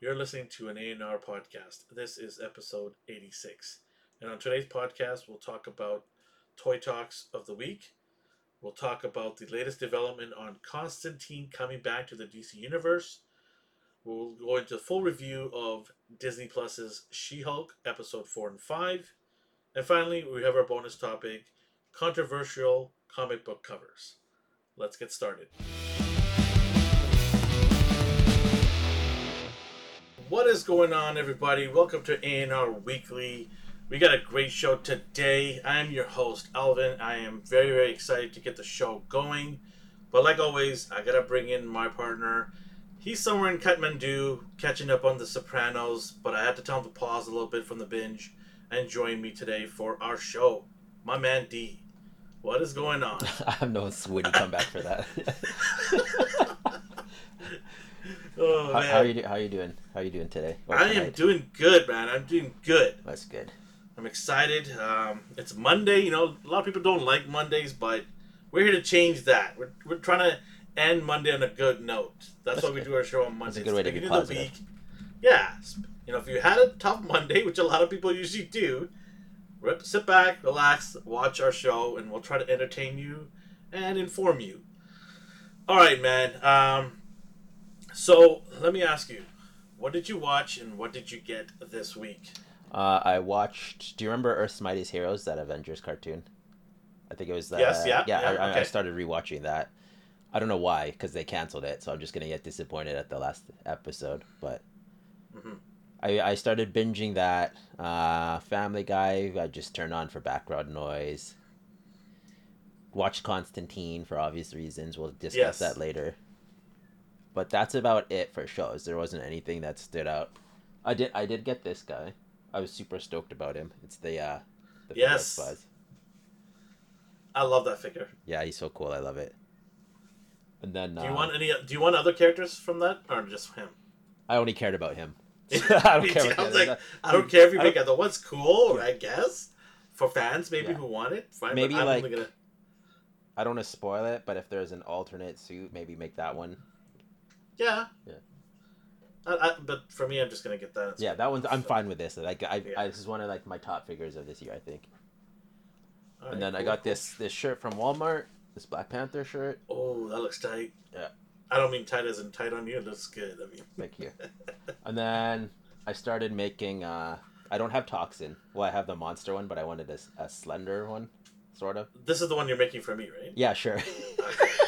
You're listening to an A&R podcast. This is episode 86. And on today's podcast, we'll talk about Toy Talks of the Week. We'll talk about the latest development on Constantine coming back to the DC Universe. We'll go into a full review of Disney Plus's She-Hulk episode 4 and 5. And finally, we have our bonus topic, controversial comic book covers. Let's get started. What is going on, everybody? Welcome to A&R Weekly. We got a great show today. I am your host, Alvin. I am very, very excited to get the show going. But like always, I gotta bring in my partner. He's somewhere in Kathmandu, catching up on The Sopranos, but I had to tell him to pause a little bit from the binge and join me today for our show. My man D. What is going on? I have no you come back for that. Oh, how, man. how are you do- how are you doing? How are you doing today? Or I am doing good, man. I'm doing good. That's good. I'm excited. Um, it's Monday. You know, a lot of people don't like Mondays, but we're here to change that. We're, we're trying to end Monday on a good note. That's, That's why we do our show on That's Mondays. a good way to be positive. week. Yeah. You know, if you had a tough Monday, which a lot of people usually do, rip- sit back, relax, watch our show, and we'll try to entertain you and inform you. All right, man. Um, so let me ask you, what did you watch and what did you get this week? Uh, I watched. Do you remember Earth's Mightiest Heroes? That Avengers cartoon. I think it was. Uh, Yes, yeah, yeah. yeah, I, I- I started rewatching that. I don't know why, because they canceled it, so I'm just gonna get disappointed at the last episode. But Mhm. I I started binging that. Uh, Family Guy. I just turned on for background noise. Watched Constantine for obvious reasons. We'll discuss Yes. that later. But that's about it for shows. There wasn't anything that stood out. I did I did get this guy. I was super stoked about him. It's the uh the Yes. Buzz. I love that figure. Yeah, he's so cool. I love it. And then Do you uh, want any? Do you want other characters from that, or just him? I only cared about him. I don't care I the was other like, I don't care if you make other ones cool, I guess, for fans maybe Yeah. who want it. Fine, Maybe, like- gonna. I don't want to spoil it, but if there's an alternate suit, maybe make that one. Yeah. Yeah. I, I, but for me, I'm just gonna get that. Yeah, that one's. I'm fine with this. Like I, Yeah. I this is one of like my top figures of this year, I think. All and right, then I got this this shirt from Walmart. This Black Panther shirt. Oh, that looks tight. Yeah. I don't mean tight as in tight on you. It looks good. I mean. Thank you. and then I started making. uh I don't have toxin. Well, I have the monster one, but I wanted a, a slender one, sort of. This is the one you're making for me, right? Yeah, sure.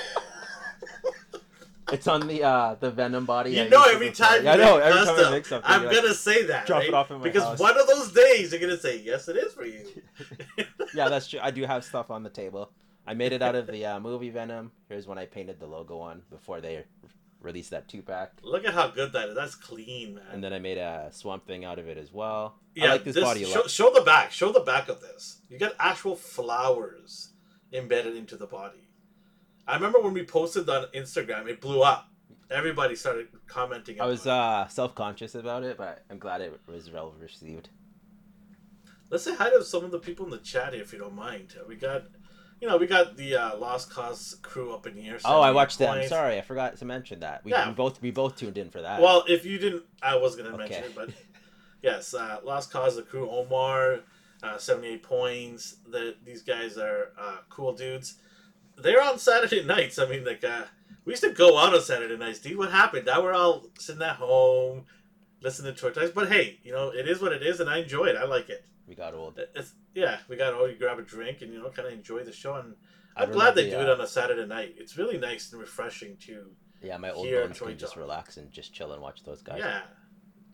it's on the uh the Venom body. You I know, every time Yeah, I know. make Every time I custom, make something, I'm like, gonna say that, drop it off in my because house. one of those days you're gonna say, "Yes, it is for you." yeah, that's true. I do have stuff on the table. I made it out of the uh, movie Venom. Here's when I painted the logo on before they released that two pack. Look at how good that is. That's clean, man. And then I made a swamp thing out of it as well. yeah, I like this, body show, show the back. Show the back of this. You got actual flowers embedded into the body. I remember when we posted on Instagram, it blew up. Everybody started commenting. I was uh, self conscious about it, but I'm glad it was well received. Let's say hi to some of the people in the chat here, if you don't mind. We got, you know, we got the uh, Lost Cause crew up in here. Oh, I watched that. I'm sorry, I forgot to mention that. We, Yeah. we both we both tuned in for that. Well, if you didn't, I was gonna mention it, but yes, uh, Lost Cause, the crew, Omar, uh, seventy-eight points. The, these guys are uh, cool dudes. They're on Saturday nights. I mean, like uh, we used to go out on Saturday nights. Dude, what happened? Now we're all sitting at home, listening to talks. But hey, you know, it is what it is, and I enjoy it. I like it. we got old. It's yeah, we got oh, you grab a drink and you know, kind of enjoy the show. And I'm glad they the, do it on a Saturday night. It's really nice and refreshing to Yeah, my old bones can just relax and just chill and watch those guys. Yeah,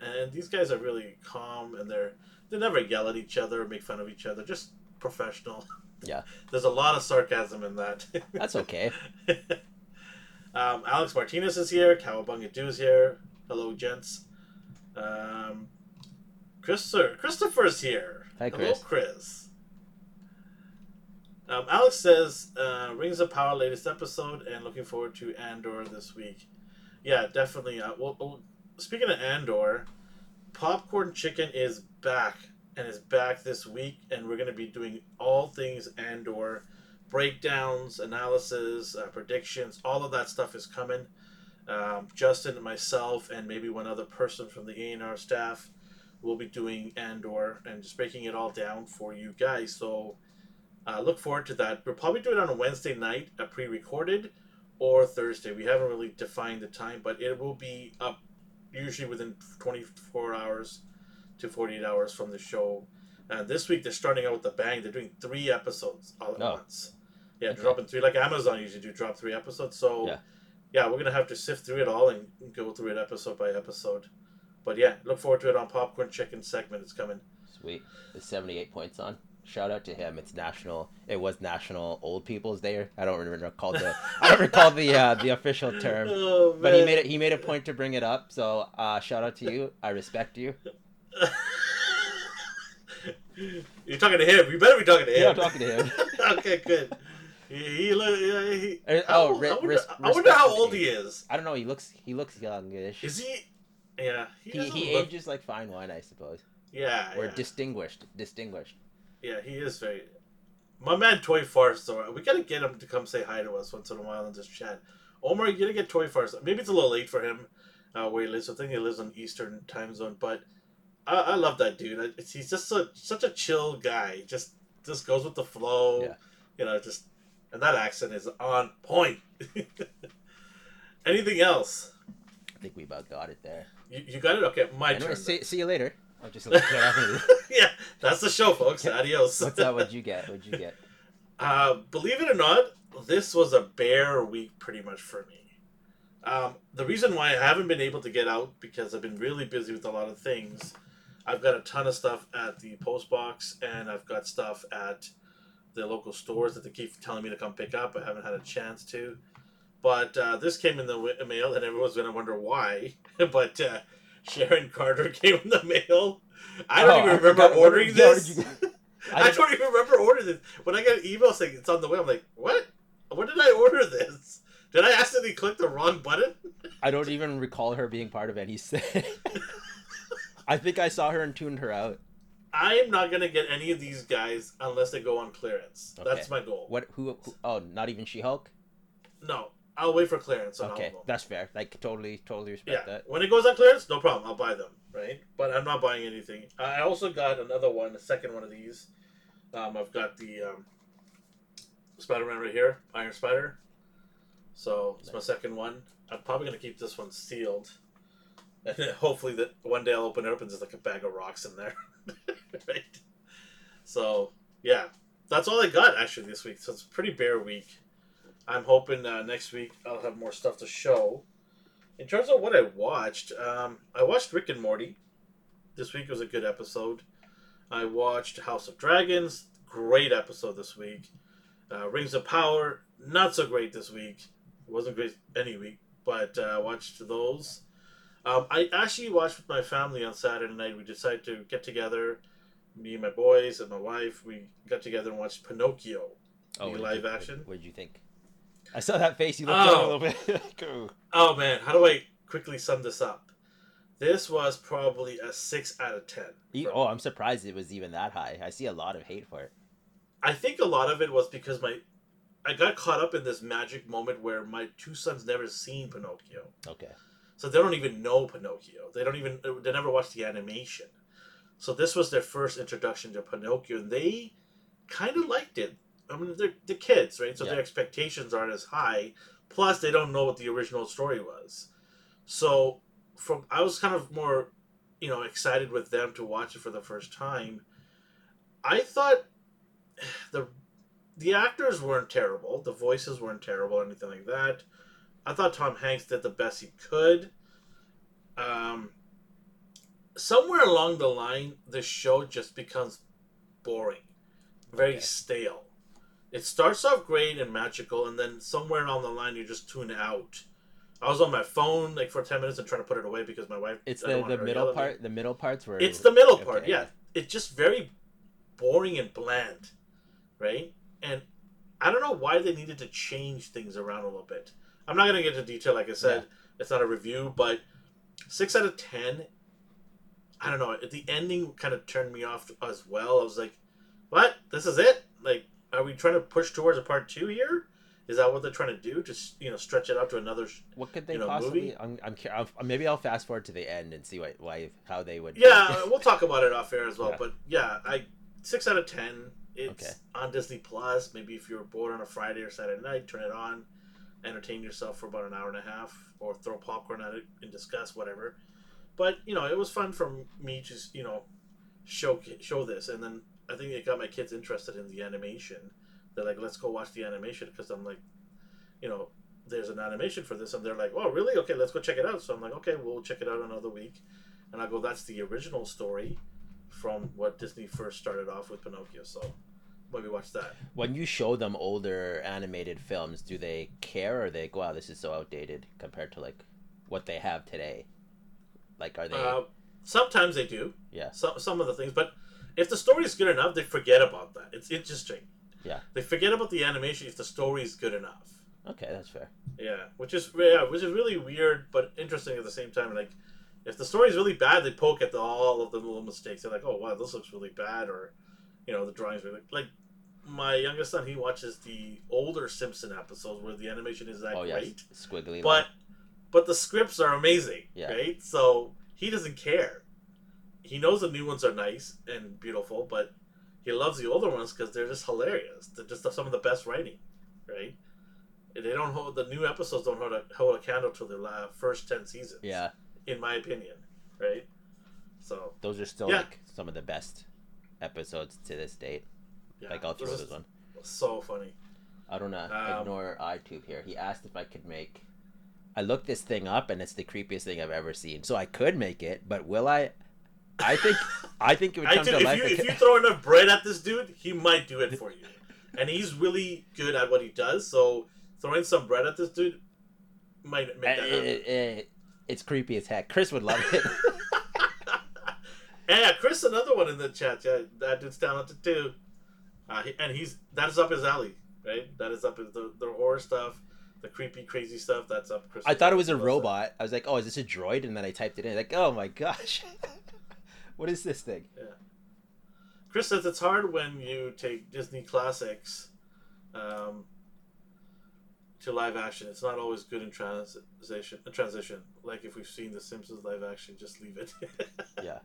and these guys are really calm, and they're they never yell at each other or make fun of each other. Just professional. Yeah. There's a lot of sarcasm in that. That's okay. um, Alex Martinez is here. Cowabunga Dew's here. Hello, gents. Um, Christopher Christopher's here. Hi, Hello, Chris. Chris. Um, Alex says, uh, Rings of Power latest episode, and looking forward to Andor this week. Yeah, definitely. Uh, well, well, speaking of Andor, Popcorn Chicken is back and is back this week, and we're going to be doing all things Andor breakdowns, analysis, uh, predictions. All of that stuff is coming. Um, Justin and myself, and maybe one other person from the A&R staff will be doing Andor and just breaking it all down for you guys. So uh, look forward to that. We'll probably do it on a Wednesday night, a pre-recorded, or Thursday. We haven't really defined the time, but it will be up usually within 24 hours to 48 hours from the show. And this week they're starting out with a bang. They're doing three episodes all at Oh. once. Yeah, Okay. dropping three like Amazon usually do drop three episodes. So Yeah. yeah, we're gonna have to sift through it all and go through it episode by episode. But yeah, look forward to it on Popcorn Chicken segment. It's coming. Sweet. The 78 points on. Shout out to him. It's national. It was National Old People's Day. I don't remember called the. I don't recall the uh, the official term. Oh, But he made it. He made a point to bring it up. So uh, shout out to you. I respect you. You're talking to him. You better be talking to him. Yeah, I'm talking to him. okay, good. He, he, yeah, he, Uh, I- oh, I, wonder, res- I wonder how old he is. I don't know. He looks. He looks youngish. Is he? Yeah, he, He, he look- ages like fine wine, I suppose. Yeah, Or yeah. distinguished. Distinguished. Yeah, he is very. My man Toy Farce, though, we gotta get him to come say hi to us once in a while and just chat. Omar, you gotta get Toy Farce. Maybe it's a little late for him uh, where he lives. I think he lives on Eastern time zone, but I, I love that dude. I, he's just a, such a chill guy. Just just goes with the flow. Yeah. You know, just and that accent is on point. Anything else? I think we about got it there. You, you got it. Okay, my Anyway, turn. see, see you later. I'll just look it yeah, that's the show, folks. Adios. What's that? What'd you get? What'd you get? Uh, believe it or not, this was a bare week pretty much for me. Um, the reason why I haven't been able to get out because I've been really busy with a lot of things. I've got a ton of stuff at the post box, and I've got stuff at the local stores that they keep telling me to come pick up. I haven't had a chance to, but uh, this came in the mail, and everyone's gonna wonder why. but uh, Sharon Carter came in the mail. I don't Oh, even I remember ordering this. I I, don't even remember ordering this. When I got an email saying it's on the way, I'm like, what? When did I order this? Did I accidentally click the wrong button? I don't even recall her being part of any thing. I think I saw her and tuned her out. I'm not gonna get any of these guys unless they go on clearance. Okay. That's my goal. What? Who? who oh, not even She Hulk. No, I'll wait for clearance on all Okay, of them. that's fair. Like totally, totally Yeah, respect that. when it goes on clearance, no problem. I'll buy them, right? But I'm not buying anything. I also got another one, a second one of these. Um, I've got the um, Spider-Man right here, Iron Spider. So it's my second one. I'm probably gonna keep this one sealed, and hopefully that one day I'll open it up and there's like a bag of rocks in there, right? So yeah, that's all I got actually this week. So it's pretty bare week. I'm hoping uh, next week I'll have more stuff to show. In terms of what I watched, um, I watched Rick and Morty. This week was a good episode. I watched House of Dragons. Great episode this week. Uh, Rings of Power. Not so great this week. It wasn't great any week, but uh, watched those. Um, I actually watched with my family on Saturday night. We decided to get together. Me and my boys and my wife. We got together and watched Pinocchio. The what'd live you, action? What, what'd you think? I saw that face. You looked at a Oh. little bit. "Ooh." Oh man, how do I quickly sum this up? This was probably a six out of ten. E- oh, I'm surprised it was even that high. I see a lot of hate for it. I think a lot of it was because my I got caught up in this magic moment where my two sons never seen Pinocchio. Okay. So they don't even know Pinocchio. They don't even they never watched the animation. So this was their first introduction to Pinocchio and they kind of liked it. I mean they're the kids, right? So Yeah. their expectations aren't as high. Plus they don't know what the original story was. So from I was kind of more you know excited with them to watch it for the first time. I thought the the actors weren't terrible. The voices weren't terrible, or anything like that. I thought Tom Hanks did the best he could. Um, somewhere along the line, the show just becomes boring, very Okay. stale. It starts off great and magical, and then somewhere along the line, you just tune out. I was on my phone like for ten minutes and trying to put it away because my wife. It's the, the middle yelling at me. part. The middle parts were. It's the middle part, Okay. yeah. It's just very boring and bland, right? And I don't know why they needed to change things around a little bit. I'm not gonna get into detail, like I said. It's not a review, but six out of ten. I don't know. The ending kind of turned me off as well. I was like, "What? This is it? Like, are we trying to push towards a part two here? Is that what they're trying to do? Just you know, stretch it out to another. What could they you know, possibly? movie? I'm, I'm, I'll, maybe I'll fast forward to the end and see what, why, how they would. Yeah, we'll talk about it off air as well. Yeah. But yeah, I six out of ten. It's Okay. on Disney Plus. Maybe if you're bored on a Friday or Saturday night, turn it on, entertain yourself for about an hour and a half, or throw popcorn at it and discuss whatever. But you know, it was fun for me to you know show show this, and then I think it got my kids interested in the animation. They're like, "Let's go watch the animation," because I'm like, you know, there's an animation for this, and they're like, "Oh, really? Okay, let's go check it out." So I'm like, "Okay, we'll check it out another week," and I go, "That's the original story from what Disney first started off with Pinocchio." So maybe watch that. When you show them older animated films, do they care or they go, "Wow, this is so outdated" compared to like what they have today? Like, are they? Uh, sometimes they do yeah, some some of the things, but if the story is good enough, they forget about that. It's interesting. Yeah. They forget about the animation if the story is good enough. okay, that's fair. Yeah, which is yeah, which is really weird but interesting at the same time. Like, if the story is really bad, they poke at the, all of the little mistakes. They're like, "Oh wow, this looks really bad," or, you know, the drawings really like. My youngest son, he watches the older Simpson episodes where the animation is that oh yes, great, squiggly. but line. but the scripts are amazing, Yeah. right? So he doesn't care. He knows the new ones are nice and beautiful, but he loves the older ones because they're just hilarious. They're just some of the best writing, right? They don't hold the new episodes don't hold a, hold a candle to the first ten seasons. yeah, in my opinion, right? So those are still Yeah. like some of the best episodes to this date. Yeah, like I'll throw this this one. so funny. I don't know. Um, Ignore iTube here. He asked if I could make. I looked this thing up, and it's the creepiest thing I've ever seen. So I could make it, but will I? I think. I think it would come do, to if life. you if you throw enough bread at this dude, he might do it for you, and he's really good at what he does. So throwing some bread at this dude might make that happen. eh, eh, it's creepy as heck. Chris would love it. yeah, Chris, another one in the chat. Yeah, that dude's talented too, uh, and he's that is up his alley, right? That is up his the, the horror stuff, the creepy, crazy stuff. That's up Chris. I thought it was a robot. I was like, "Oh, is this a droid?" And then I typed it in. Like, oh my gosh, what is this thing? Chris says it's hard when you take Disney classics um, to live action. It's not always good in transition. Transition, like if we've seen The Simpsons live action, just leave it. Yeah.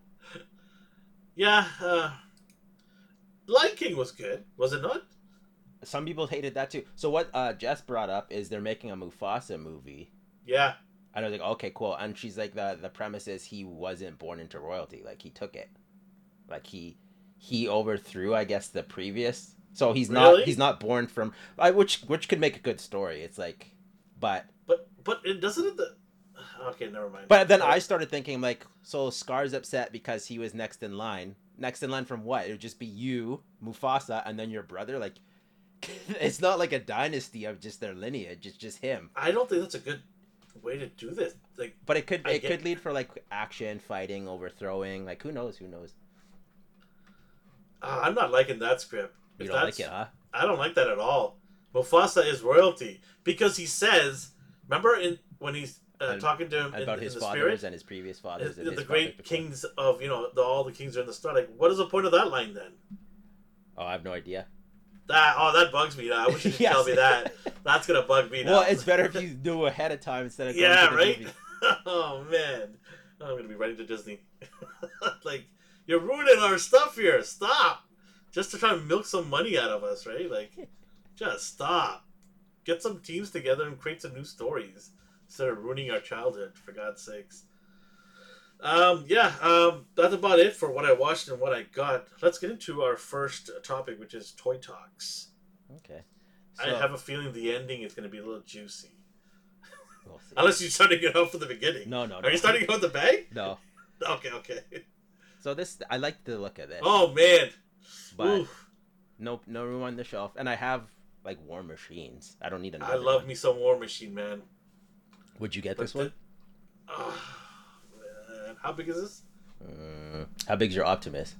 yeah. Uh, Lion King was good, was it not? Some people hated that too. So what uh, Jess brought up is they're making a Mufasa movie. Yeah. And I was like, okay, cool. And she's like, the the premise is he wasn't born into royalty. Like he took it. Like he he overthrew, I guess, the previous. So he's not he's not born from I, which which could make a good story. It's like, but But but it doesn't it the. Okay, never mind. but then I started thinking like, so Scar's upset because he was next in line. Next in line from what? It would just be you, Mufasa, and then your brother. Like, it's not like a dynasty of just their lineage. It's just him. I don't think that's a good way to do this. Like, But it could I it get- could lead for like action, fighting, overthrowing. Like who knows? Who knows? uh, I'm not liking that script. You If don't like it, huh? I don't like that at all. Mufasa is royalty because he says, remember in when he's uh, talking to him About in his the fathers spirit, and his previous fathers his- and the great kings of you know the, all the kings are in the star. Like, what is the point of that line then? Oh, I have no idea. That oh, that bugs me. Now. I wish you didn't tell me that. That's gonna bug me. Now. well, it's better if you knew ahead of time instead of going yeah, right. oh man, I'm gonna be writing to Disney. like, you're ruining our stuff here. Stop. Just to try and milk some money out of us, right? Like, just stop. Get some teams together and create some new stories instead of ruining our childhood. For God's sakes. Um, yeah, um, that's about it for what I watched and what I got. Let's get into our first topic, which is toy talks. Okay. I have a feeling the ending is going to be a little juicy, we'll unless you're starting it off from the beginning. No, no, no. Are you starting it with the bag? No. Okay, okay. So this, I like the look of this, Oh man, but Oof, no, no room on the shelf, and I have like War Machines. I don't need another. I love one. me some War Machine, man. Would you get But this one? the- Oh. How big is this? Mm, how big's your Optimus?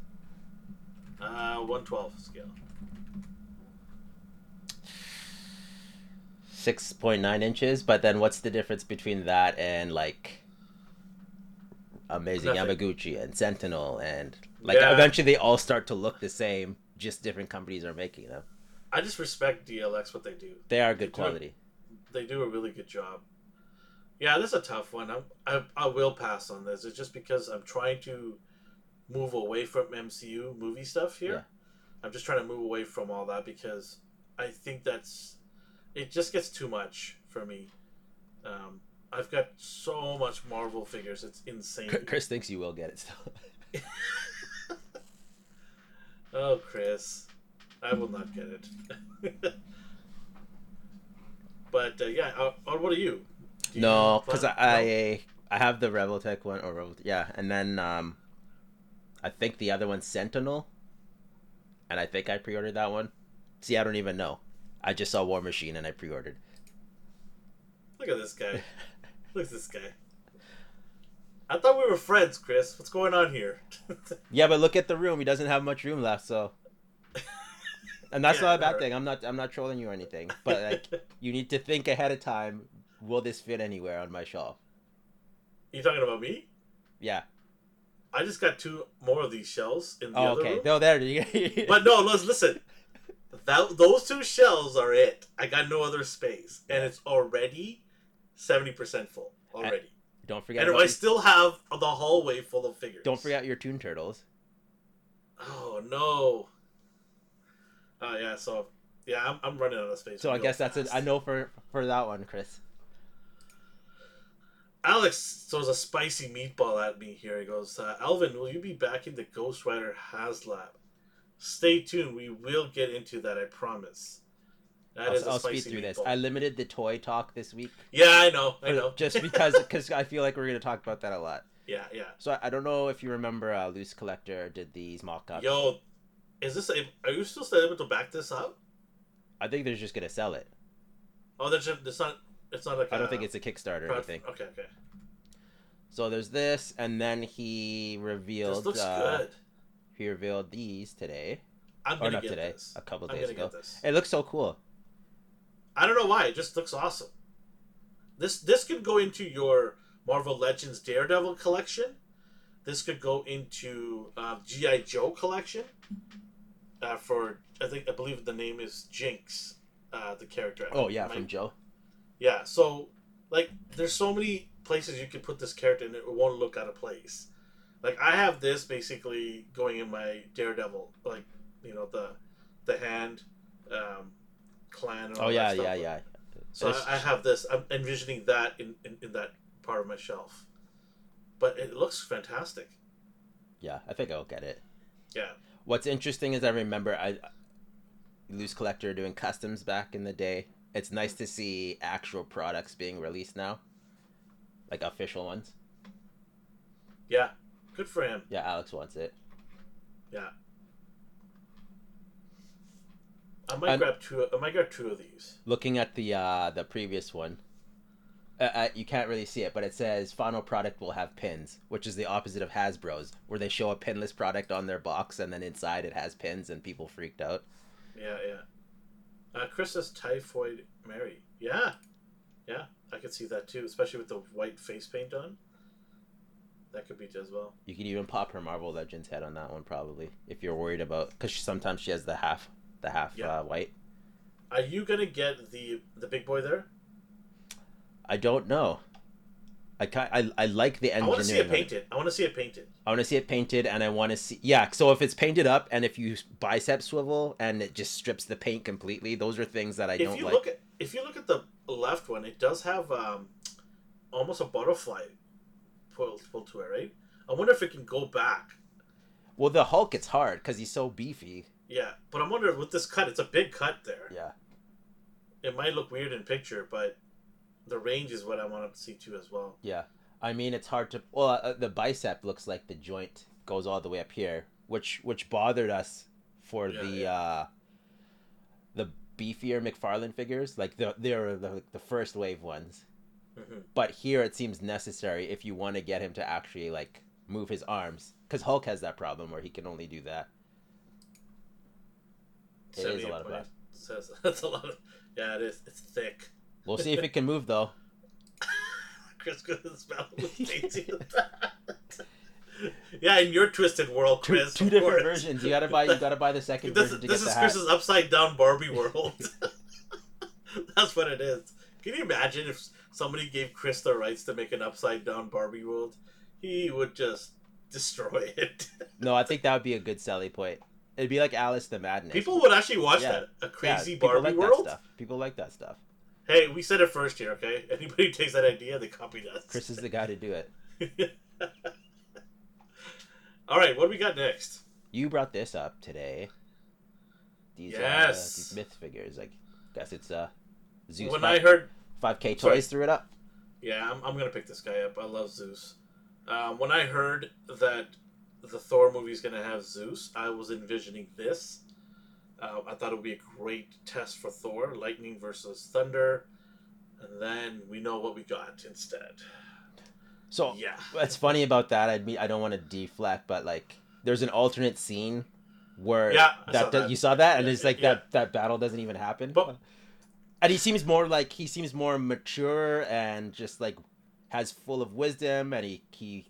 Uh, one twelve scale. Six point nine inches. But then, what's the difference between that and like Amazing Nothing. Yamaguchi and Sentinel and like Yeah. eventually they all start to look the same. Just different companies are making them. I just respect DLX what they do. They are They good do it. quality. They do a really good job. Yeah, this is a tough one. I'm, I I will pass on this. It's just because I'm trying to move away from MCU movie stuff here. Yeah. I'm just trying to move away from all that because I think that's it just gets too much for me. Um, I've got so much Marvel figures. It's insane. Chris thinks you will get it still. Oh, Chris, I will not get it. but uh, yeah, uh, what are you? You No, because I, I I have the Revoltech one or Revol- yeah, and then um, I think the other one's Sentinel, and I think I pre-ordered that one. See, I don't even know. I just saw War Machine and I pre-ordered. Look at this guy. Look at this guy. I thought we were friends, Chris. What's going on here? Yeah, but look at the room. He doesn't have much room left, so. And that's Yeah, not a bad no. thing. I'm not. I'm not trolling you or anything. But like, you need to think ahead of time. Will this fit anywhere on my shelf? you talking about me? Yeah. I just got two more of these shells in the Oh, other okay. room. No, there. you- But no, let's listen. That those two shells are it. I got no other space, and it's already seventy percent full already. don't forget. And I still have the hallway full of figures. don't forget your Toon Turtles. Oh no. Oh yeah, so yeah, I'm, I'm running out of space. So I guess that's it. I know for for that one, Chris. Alex throws a spicy meatball at me here. He goes, uh, Alvin, will you be back in the Ghost Rider HasLab? Stay tuned. We will get into that. I promise. That is I'll, a I'll spicy speed through this. I limited the toy talk this week. Yeah, I know. I know. Just because because I feel like we're gonna talk about that a lot. yeah, yeah. So I, I don't know if you remember, uh, Loose Collector did these mock-ups. Yo, is this? A, are you still able to back this up? I think they're just gonna sell it. Oh, there's a, it's not. It's not like I don't think it's a Kickstarter or anything. Okay, okay. So there's this, and then he revealed. This looks uh, good. He revealed these today. I'm Or gonna not get today, this. a couple I'm days ago. get this. It looks so cool. I don't know why. It just looks awesome. This this could go into your Marvel Legends Daredevil collection. This could go into um, GI Joe collection. Uh, for I think I believe the name is Jinx, uh, the character. Oh yeah, from Joe. Yeah. So like, there's so many places you could put this character, and it won't look out of place. Like I have this basically going in my Daredevil, like you know the the hand um, clan. Oh yeah, yeah, yeah. So I, I have this. I'm envisioning that in, in, in that part of my shelf. But it looks fantastic. Yeah, I think I'll get it. Yeah. What's interesting is I remember I loose collector doing customs back in the day. It's nice to see actual products being released now, like official ones. Yeah. Good for him. Yeah, Alex wants it. Yeah. I might grab two. I might grab two of these. Looking at the uh, the previous one, uh, uh, you can't really see it, but it says final product will have pins, which is the opposite of Hasbro's, where they show a pinless product on their box and then inside it has pins and people freaked out. Yeah, yeah. Uh, Chris says Typhoid Mary. Yeah. Yeah, I could see that too, especially with the white face paint on. That could be as well. You could even pop her Marvel Legends head on that one probably if you're worried about because sometimes she has the half the half Yeah. uh, white. Are you gonna get the the big boy there? I don't know. I I, I like the engineering. I want to see it painted. I want to see it painted. I want to see it painted, and I want to see yeah. So if it's painted up, and if you bicep swivel, and it just strips the paint completely, those are things that I if don't you like. look at if you look at the left one, it does have um, almost a butterfly pull, pull to it, right? I wonder if it can go back. well, the Hulk, it's hard because he's so beefy. Yeah, but I'm wondering with this cut, it's a big cut there. Yeah. It might look weird in picture, but the range is what I wanted to see too as well. Yeah, I mean it's hard to. Well, uh, the bicep looks like the joint goes all the way up here, which which bothered us for Yeah, the yeah. uh the beefier McFarlane figures, like the they're the, the first wave ones. hmm But here it seems necessary if you want to get him to actually like move his arms, because Hulk has that problem where he can only do that. It is a lot of that. Says that's a lot of. Yeah, it is. It's thick. We'll see if it can move though. Chris couldn't spell with Daisy. yeah, in your twisted world, Chris. two of different course. versions. You gotta buy. You gotta buy the second This, version to this get is the hat. Chris's upside down Barbie world. That's what it is. Can you imagine if somebody gave Chris the rights to make an upside down Barbie world? He would just destroy it. No, I think that would be a good selling point. It'd be like Alice the Madness. People would actually watch Yeah. that. A crazy people Barbie like world. That stuff. People like that stuff. Hey, we said it first here, okay? Anybody who takes that idea, they copied us. Chris is the guy to do it. All right, what do we got next? You brought this up today. These, uh, Yes. these myth figures. Like, guess it's uh, Zeus. when 5, I heard, 5K Sorry. Toys threw it up. yeah, I'm, I'm gonna pick this guy up. I love Zeus. Um, when I heard that the Thor movie is gonna have Zeus, I was envisioning this. Uh, I thought it would be a great test for Thor, lightning versus thunder, and then we know what we got instead. So Yeah, what's funny about that? I mean, I don't want to deflect, but like, there's an alternate scene where Yeah, that, saw that. you saw that, and Yeah, it's like yeah. that that battle doesn't even happen. But- and he seems more like he seems more mature and just like has full of wisdom, and he he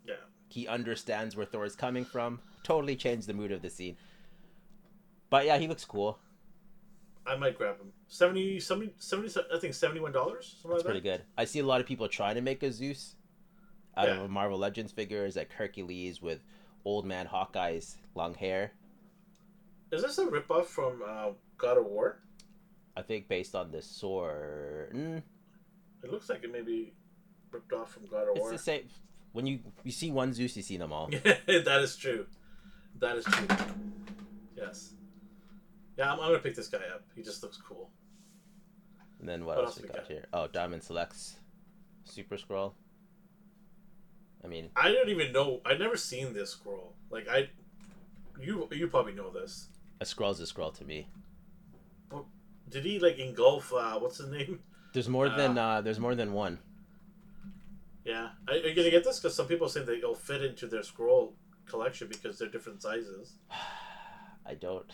he understands where Thor is coming from. Totally changed the mood of the scene. But yeah, he looks cool. I might grab him. 70, 70, 70 I think seventy-one dollars. That's like pretty that. good. I see a lot of people trying to make a Zeus out Yeah. of Marvel Legends figures, like Hercules with old man Hawkeye's long hair. Is this a ripoff from uh, God of War? I think based on the sword. Mm, It looks like it may be ripped off from God of it's War. the same. When you you see one Zeus, you see them all. that is true. That is true. Yes. Yeah, I'm, I'm gonna pick this guy up. He just looks cool. And then what, What else else we got, got? here? Oh, Diamond Selects Super Skrull. I mean, I don't even know. I've never seen this Skrull. Like I, you you probably know this. a Skrull's a Skrull to me. But Did he like engulf? Uh, what's his name? There's more than uh, there's more than one. Yeah. Are, are you gonna get this? Because some people say they'll fit into their Skrull collection because they're different sizes. I don't.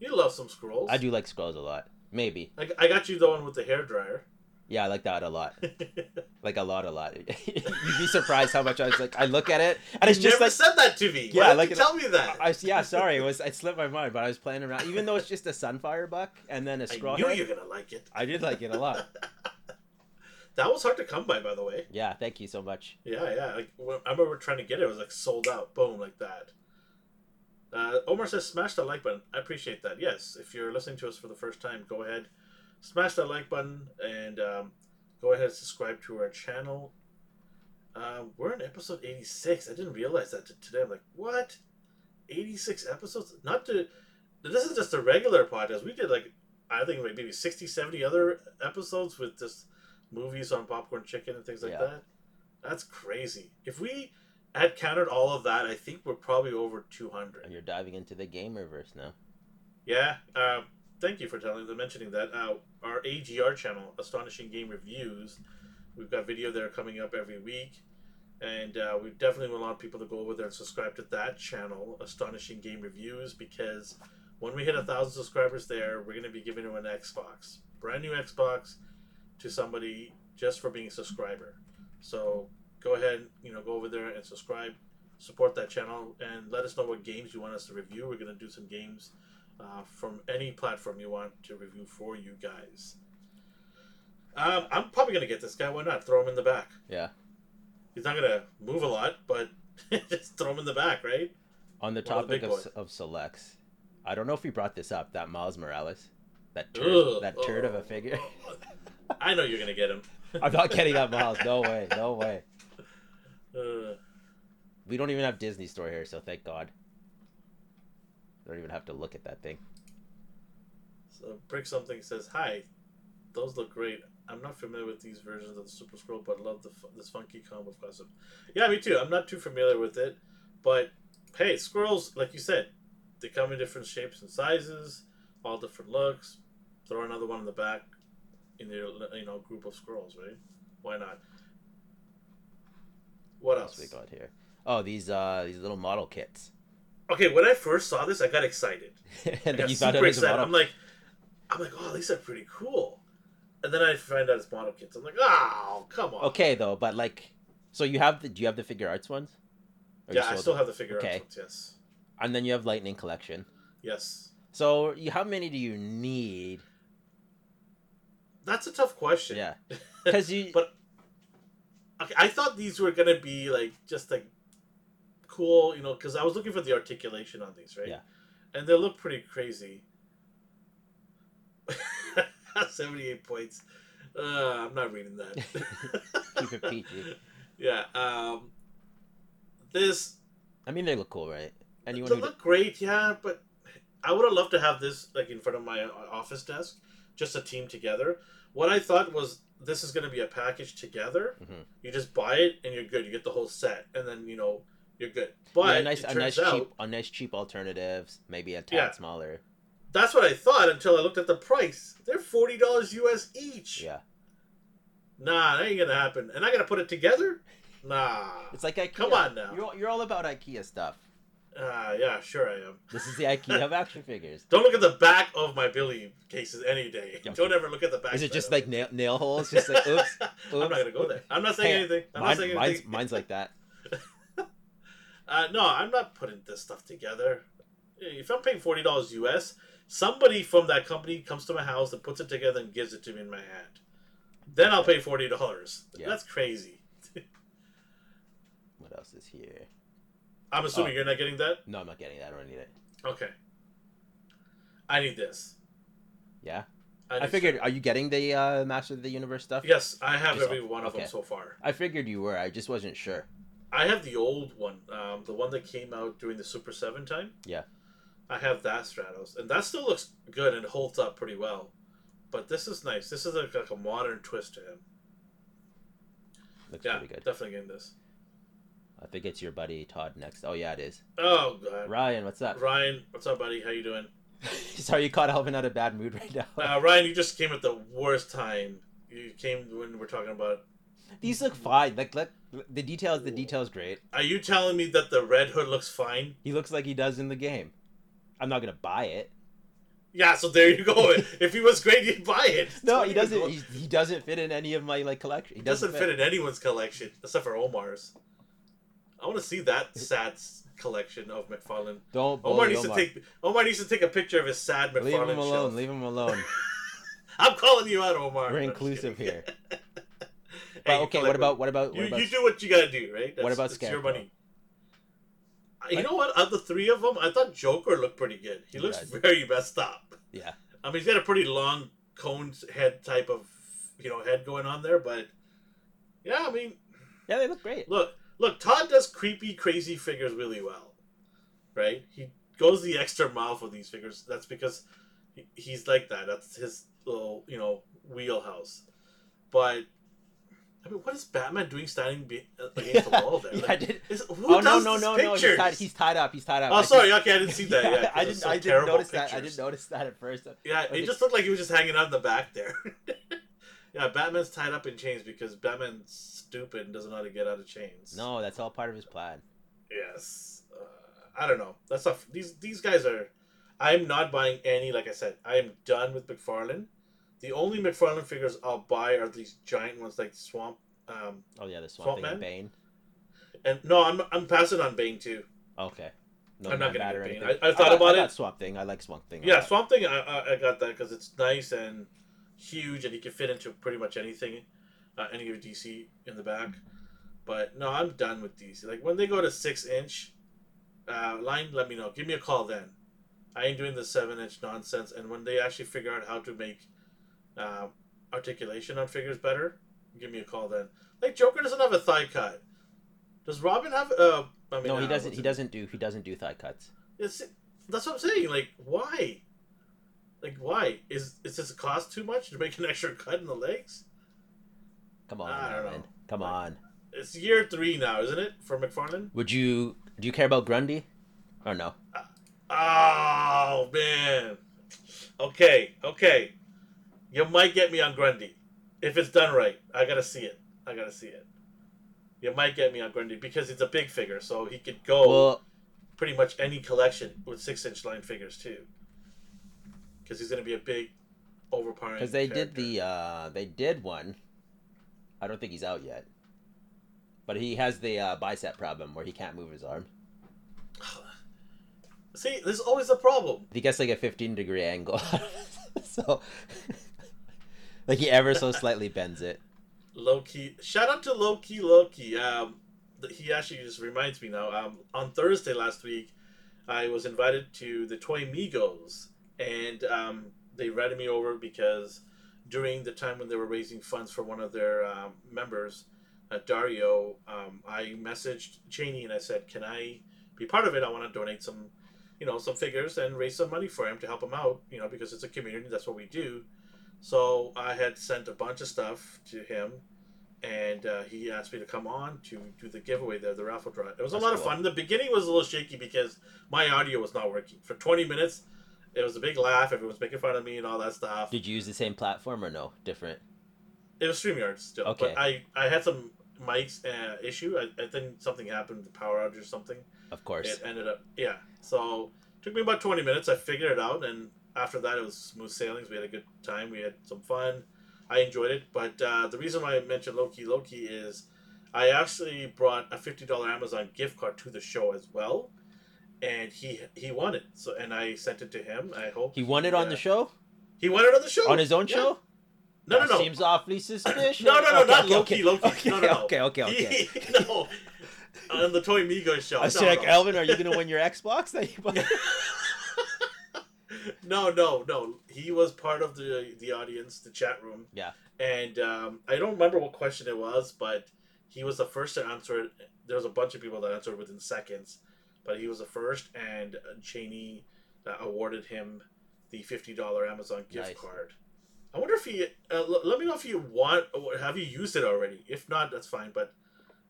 You love some Skrulls. I do like Skrulls a lot. Maybe. I, I got you the one with the hair dryer. Yeah, I like that a lot. Like a lot, a lot. You'd be surprised how much I was like. I look at it, and it's just never like said that to me. Yeah, like you tell me that? I was, yeah, sorry, it was it slipped my mind, but I was playing around. Even though it's just a sunfire buck and then a Skrull I knew head, you were gonna like it. I did like it a lot. That was hard to come by, by the way. Yeah, thank you so much. Yeah, yeah. Like when, I remember trying to get it, it was like sold out. Boom, like that. Uh, Omar says, "Smash the like button." I appreciate that. Yes, if you're listening to us for the first time, go ahead, smash that like button, and um, go ahead and subscribe to our channel. Um, we're in episode 86. I didn't realize that today. I'm like, what? 86 episodes? Not to. This is just a regular podcast. We did like, I think like maybe 60, 70 other episodes with just movies on Popcorn Chicken and things like Yeah. that. That's crazy. If we had counted all of that, I think we're probably over 200. And you're diving into the gamerverse now. Yeah. Um, thank you for telling, mentioning that. Uh, our AGR channel, Astonishing Game Reviews, we've got video there coming up every week, and uh, we definitely want a lot of people to go over there and subscribe to that channel, Astonishing Game Reviews, because when we hit a thousand subscribers there, we're going to be giving them an Xbox, brand new Xbox, to somebody just for being a subscriber. So go ahead, you know, go over there and subscribe, support that channel, and let us know what games you want us to review. We're going to do some games uh, from any platform you want to review for you guys. Um, I'm probably gonna get this guy. Why not? Throw him in the back. Yeah. He's not gonna move a lot, but just throw him in the back, right? On the One of the topic of, of selects, I don't know if we brought this up. That Miles Morales, that turd, Ugh. that turd of a figure. I know you're gonna get him. I'm not kidding that Miles. No way. No way. We don't even have Disney Store here, so thank God. I don't even have to look at that thing. so Brick something says, "Hi, those look great. I'm not familiar with these versions of the Super Skrull, but love the this funky combo of costume. Yeah, me too. I'm not too familiar with it, but hey, squirrels, like you said, they come in different shapes and sizes, all different looks. Throw another one in the back in your you know group of squirrels, right? Why not? What else we got here? Oh, these uh these little model kits. Okay, when I first saw this, I got excited. I and then got super out it's a excited. I'm like, I'm like, oh, these are pretty cool. And then I find out it's model kits. I'm like, oh, come on. Okay though, but like, so you have the do you have the figure arts ones? Or yeah, I still them? have the figure Okay. out. Yes. And then you have Lightning Collection. Yes. So you, how many do you need? That's a tough question. Yeah, because you. But okay, I thought these were gonna be like just like cool, you know, because I was looking for the articulation on these, right? Yeah. And they look pretty crazy. Seventy-eight points. Uh, I'm not reading that. Keep it PG. Yeah. Um. This I mean, they look cool, right? Anyone they look great, yeah, but I would have loved to have this like in front of my office desk, just a team together. What I thought was this is going to be a package together. Mhm. You just buy it and you're good. You get the whole set, and then you know you're good. But yeah, a nice, it a nice out cheap, a nice cheap alternatives. Maybe a tad Yeah. smaller. that's what I thought until I looked at the price. They're forty dollars US each. Yeah, Nah, that ain't gonna happen. And I gotta put it together. Nah. it's like IKEA. Come on now. You're you're all about IKEA stuff. Ah, yeah, sure I am. This is the IKEA of action figures. Don't look at the back of my Billy cases any day. Okay. Don't ever look at the back. Is it just like nail, nail holes? Just like oops. I'm not gonna go there. I'm not saying Hey, anything. I'm Mine, not saying mine's, anything. mine's like that. Uh, no, I'm not putting this stuff together. If I'm paying forty dollars US, somebody from that company comes to my house and puts it together and gives it to me in my hand. Then I'll pay forty dollars. Yeah. That's crazy. What else is here? I'm assuming Oh. you're not getting that. No, I'm not getting that. I don't need it. Okay. I need this. Yeah, I, I figured. Are you getting the uh, Master of the Universe stuff? Yes, I have Just- every one of okay. them so far. I figured you were. I just wasn't sure. I have the old one, um, the one that came out during the Super Seven time. Yeah. I have that Stratos, and that still looks good and holds up pretty well. But this is nice. This is like, like a modern twist to him. Looks Yeah, pretty good. definitely getting this. I think it's your buddy Todd next. Oh yeah, it is. Oh god, Ryan, what's up? Ryan, what's up, buddy? How you doing? Sorry, you caught Alvin out of bad mood right now. Uh, Ryan, you just came at the worst time. You came when we're talking about. These look fine. Like, look, the details. The details great. Are you telling me that the Red Hood looks fine? He looks like he does in the game. I'm not gonna buy it. Yeah, so there you go. if he was great, you'd buy it. No, he doesn't. He, he doesn't fit in any of my like collection. He doesn't doesn't, fit in anyone's collection except for Omar's. I want to see that sad collection of McFarlane. Don't. Omar needs Omar. to take. Omar needs to take a picture of his sad McFarlane Leave him alone. shelf. Leave him alone. I'm calling you out, Omar. We're inclusive here. Hey, But okay, what about what about You, what about? you do what you gotta do, right? What about it's your money. Uh, You know what? Of the three of them, I thought Joker looked pretty good. He He looks does. very messed up. Yeah. I mean, he's got a pretty long cone head type of, you know, head going on there. But yeah, I mean, Yeah, they look great. look, look. Todd does creepy, crazy figures really well, right? He goes the extra mile for these figures. That's because he, he's like that. That's his little, you know, wheelhouse. But I mean, what is Batman doing standing be- uh, against the wall there? yeah, I did. is, who Oh no does no these no no! He's pictures? tied, he's tied up. He's tied up. Oh, I sorry. just- Okay, I didn't see that. Yeah, 'cause I didn't. I didn't notice that. I pictures. didn't notice that at first. Yeah, Like it- just looked like he was just hanging out in the back there. yeah, Batman's tied up in chains because Batman's stupid and doesn't know how to get out of chains. No, that's all part of his plan. Yes. Uh, I don't know. That's not. These these guys are. I'm not buying any. Like I said, I am done with McFarlane. The only McFarlane figures I'll buy are these giant ones like Swamp. Um, Oh yeah, the Swamp, Swamp Thing and Man? Bane. and no, I'm I'm passing on Bane too. Okay. No, I'm not gonna get Bane. I- I thought got- about I it. Swamp Thing. I like Swamp Thing. Yeah. Swamp Thing. I, I, I got that because it's nice and huge, and he can fit into pretty much anything, uh, any of DC in the back. But no, I'm done with DC. Like when they go to six inch uh, line, let me know. Give me a call then. I ain't doing the seven inch nonsense. And when they actually figure out how to make uh, articulation on figures better, give me a call then. Like Joker doesn't have a thigh cut. Does Robin have? Uh, I mean, No, he uh, doesn't. He doesn't do. He doesn't do thigh cuts. it's that's what I'm saying. Like, why? Like, why is is this cost too much to make an extra cut in the legs? Come on, I man. Come Like- on. It's year three now, isn't it, for McFarlane? Would you? Do you care about Grundy? Or no? Uh, oh man. Okay, okay. You might get me on Grundy if it's done right. I gotta see it. I gotta see it. You might get me on Grundy because it's a big figure, so he could go Well, pretty much any collection with six inch line figures too. Because he's gonna be a big, overpowering. because they did the. uh They did one. I don't think he's out yet. But he has the uh, bicep problem where he can't move his arm. See, there's always a problem. He gets like a 15 degree angle. so, like he ever so slightly bends it. Low key. Shout out to Low Key Loki. Um, he actually just reminds me now. Um, on Thursday last week, I was invited to the Toy Migos, and um, they invited me over because during the time when they were raising funds for one of their um, members, uh, Dario, um, I messaged Cheney and I said, "Can I be part of it? I want to donate some, you know, some figures and raise some money for him to help him out. You know, because it's a community. That's what we do." So I had sent a bunch of stuff to him, and uh, he asked me to come on to do the giveaway there, the raffle draw. It was a That's lot of fun. The beginning was a little shaky because my audio was not working for 20 minutes. It was a big laugh. Everyone was making fun of me and all that stuff. Did you use the same platform or no? Different. It was StreamYard still, Okay. but I I had some mics uh, issue. I, I think something happened, the power outage or something. Of course. It ended up yeah. So took me about 20 minutes. I figured it out, and after that, it was smooth sailings. We had a good time. We had some fun. I enjoyed it. But uh, the reason why I mentioned Loki Loki is I actually brought a fifty dollar Amazon gift card to the show as well, and he he won it. So and I sent it to him. I hope He won it on uh, the show? He won it on the show On his own Yeah. show? No, That no, no. Seems awfully suspicious. No, no, no, Okay, not okay, Loki, okay. Loki. Okay, No, no, no. okay, okay, okay. He- no, on the Toy Amigos show. I was no, like, no. Elvin, are you gonna win your Xbox that you bought? no, no, no. He was part of the the audience, the chat room. Yeah. And um, I don't remember what question it was, but he was the first to answer it. There was a bunch of people that answered within seconds, but he was the first, and Cheney uh, awarded him the fifty dollar Amazon gift Nice. card. I wonder if he. Uh, l- let me know if you want. or Have you used it already? If not, that's fine. But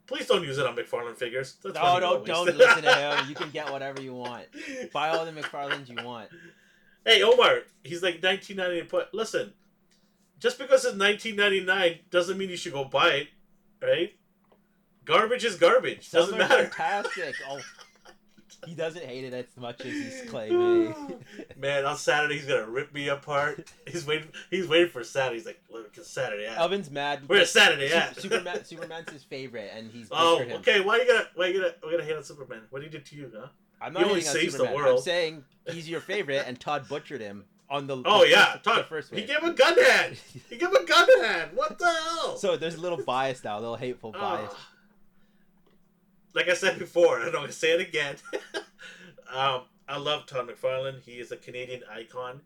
please don't use it on McFarlane figures. That's No, money don't don't listen to him. You can get whatever you want. Buy all the McFarlanes you want. Hey Omar, he's like 1999. But listen, just because it's 1999 doesn't mean you should go buy it, right? Garbage is garbage. Some Doesn't matter. fantastic. Oh, he doesn't hate it as much as he's claiming. Man, on Saturday he's gonna rip me apart. He's waiting. He's waiting for Saturday. He's like, look, it's Saturday. At. Elvin's mad. Where's because Saturday Su- at? Superman, Superman's his favorite, and he's Oh, him. okay. Why you gonna? Why you gonna? We're gonna hate on Superman. What did he do to you, huh? I'm He not only hating on saves the Superman. I'm saying he's your favorite, and Todd butchered him on the. Oh the yeah, first, Todd. the first he gave him a gun hand. He gave him a gun hand. What the hell? So there's a little bias now, a little hateful bias. Like I said before, I don't say it again. um, I love Todd McFarlane. He is a Canadian icon.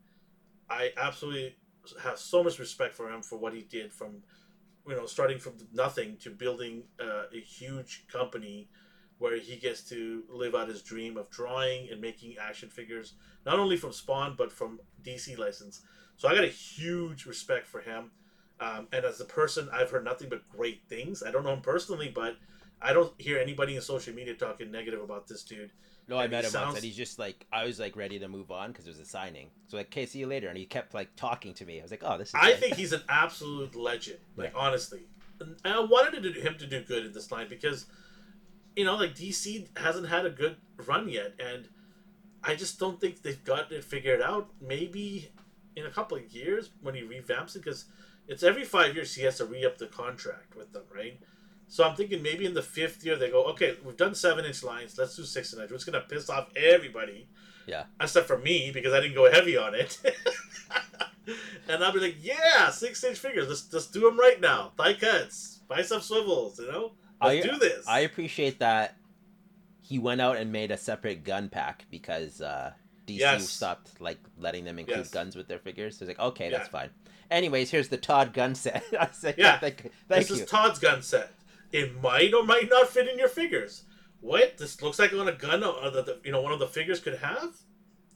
I absolutely have so much respect for him for what he did from, you know, starting from nothing to building uh, a huge company where he gets to live out his dream of drawing and making action figures, not only from Spawn but from DC license. So I got a huge respect for him. Um, and as a person, I've heard nothing but great things. I don't know him personally, but I don't hear anybody in social media talking negative about this dude. No, I And met him once, sounds- and he's just like, I was like ready to move on because it was a signing. So like, okay, see you later, and he kept like talking to me. I was like, oh, this is. I good. think he's an absolute legend. Like honestly, and I wanted to do, him to do good in this line because, you know, like DC hasn't had a good run yet, and I just don't think they've got it figured out. Maybe in a couple of years when he revamps it, because it's every five years he has to re up the contract with them, right? So I'm thinking maybe in the fifth year they go, okay, we've done seven inch lines, let's do six inch. It's gonna piss off everybody. Yeah. Except for me because I didn't go heavy on it. and I'll be like, yeah, six inch figures. Let's let's do them right now. Thigh cuts, bicep swivels. You know, let's I- do this. I appreciate that he went out and made a separate gun pack because uh, DC Yes. stopped like letting them include Yes. guns with their figures. So it's like, okay, that's fine. Anyways, here's the Todd gun set. I said, Yeah. thank, thank this you. is Todd's gun set. It might or might not fit in your figures. What? This looks like on a gun uh, that the, you know one of the figures could have.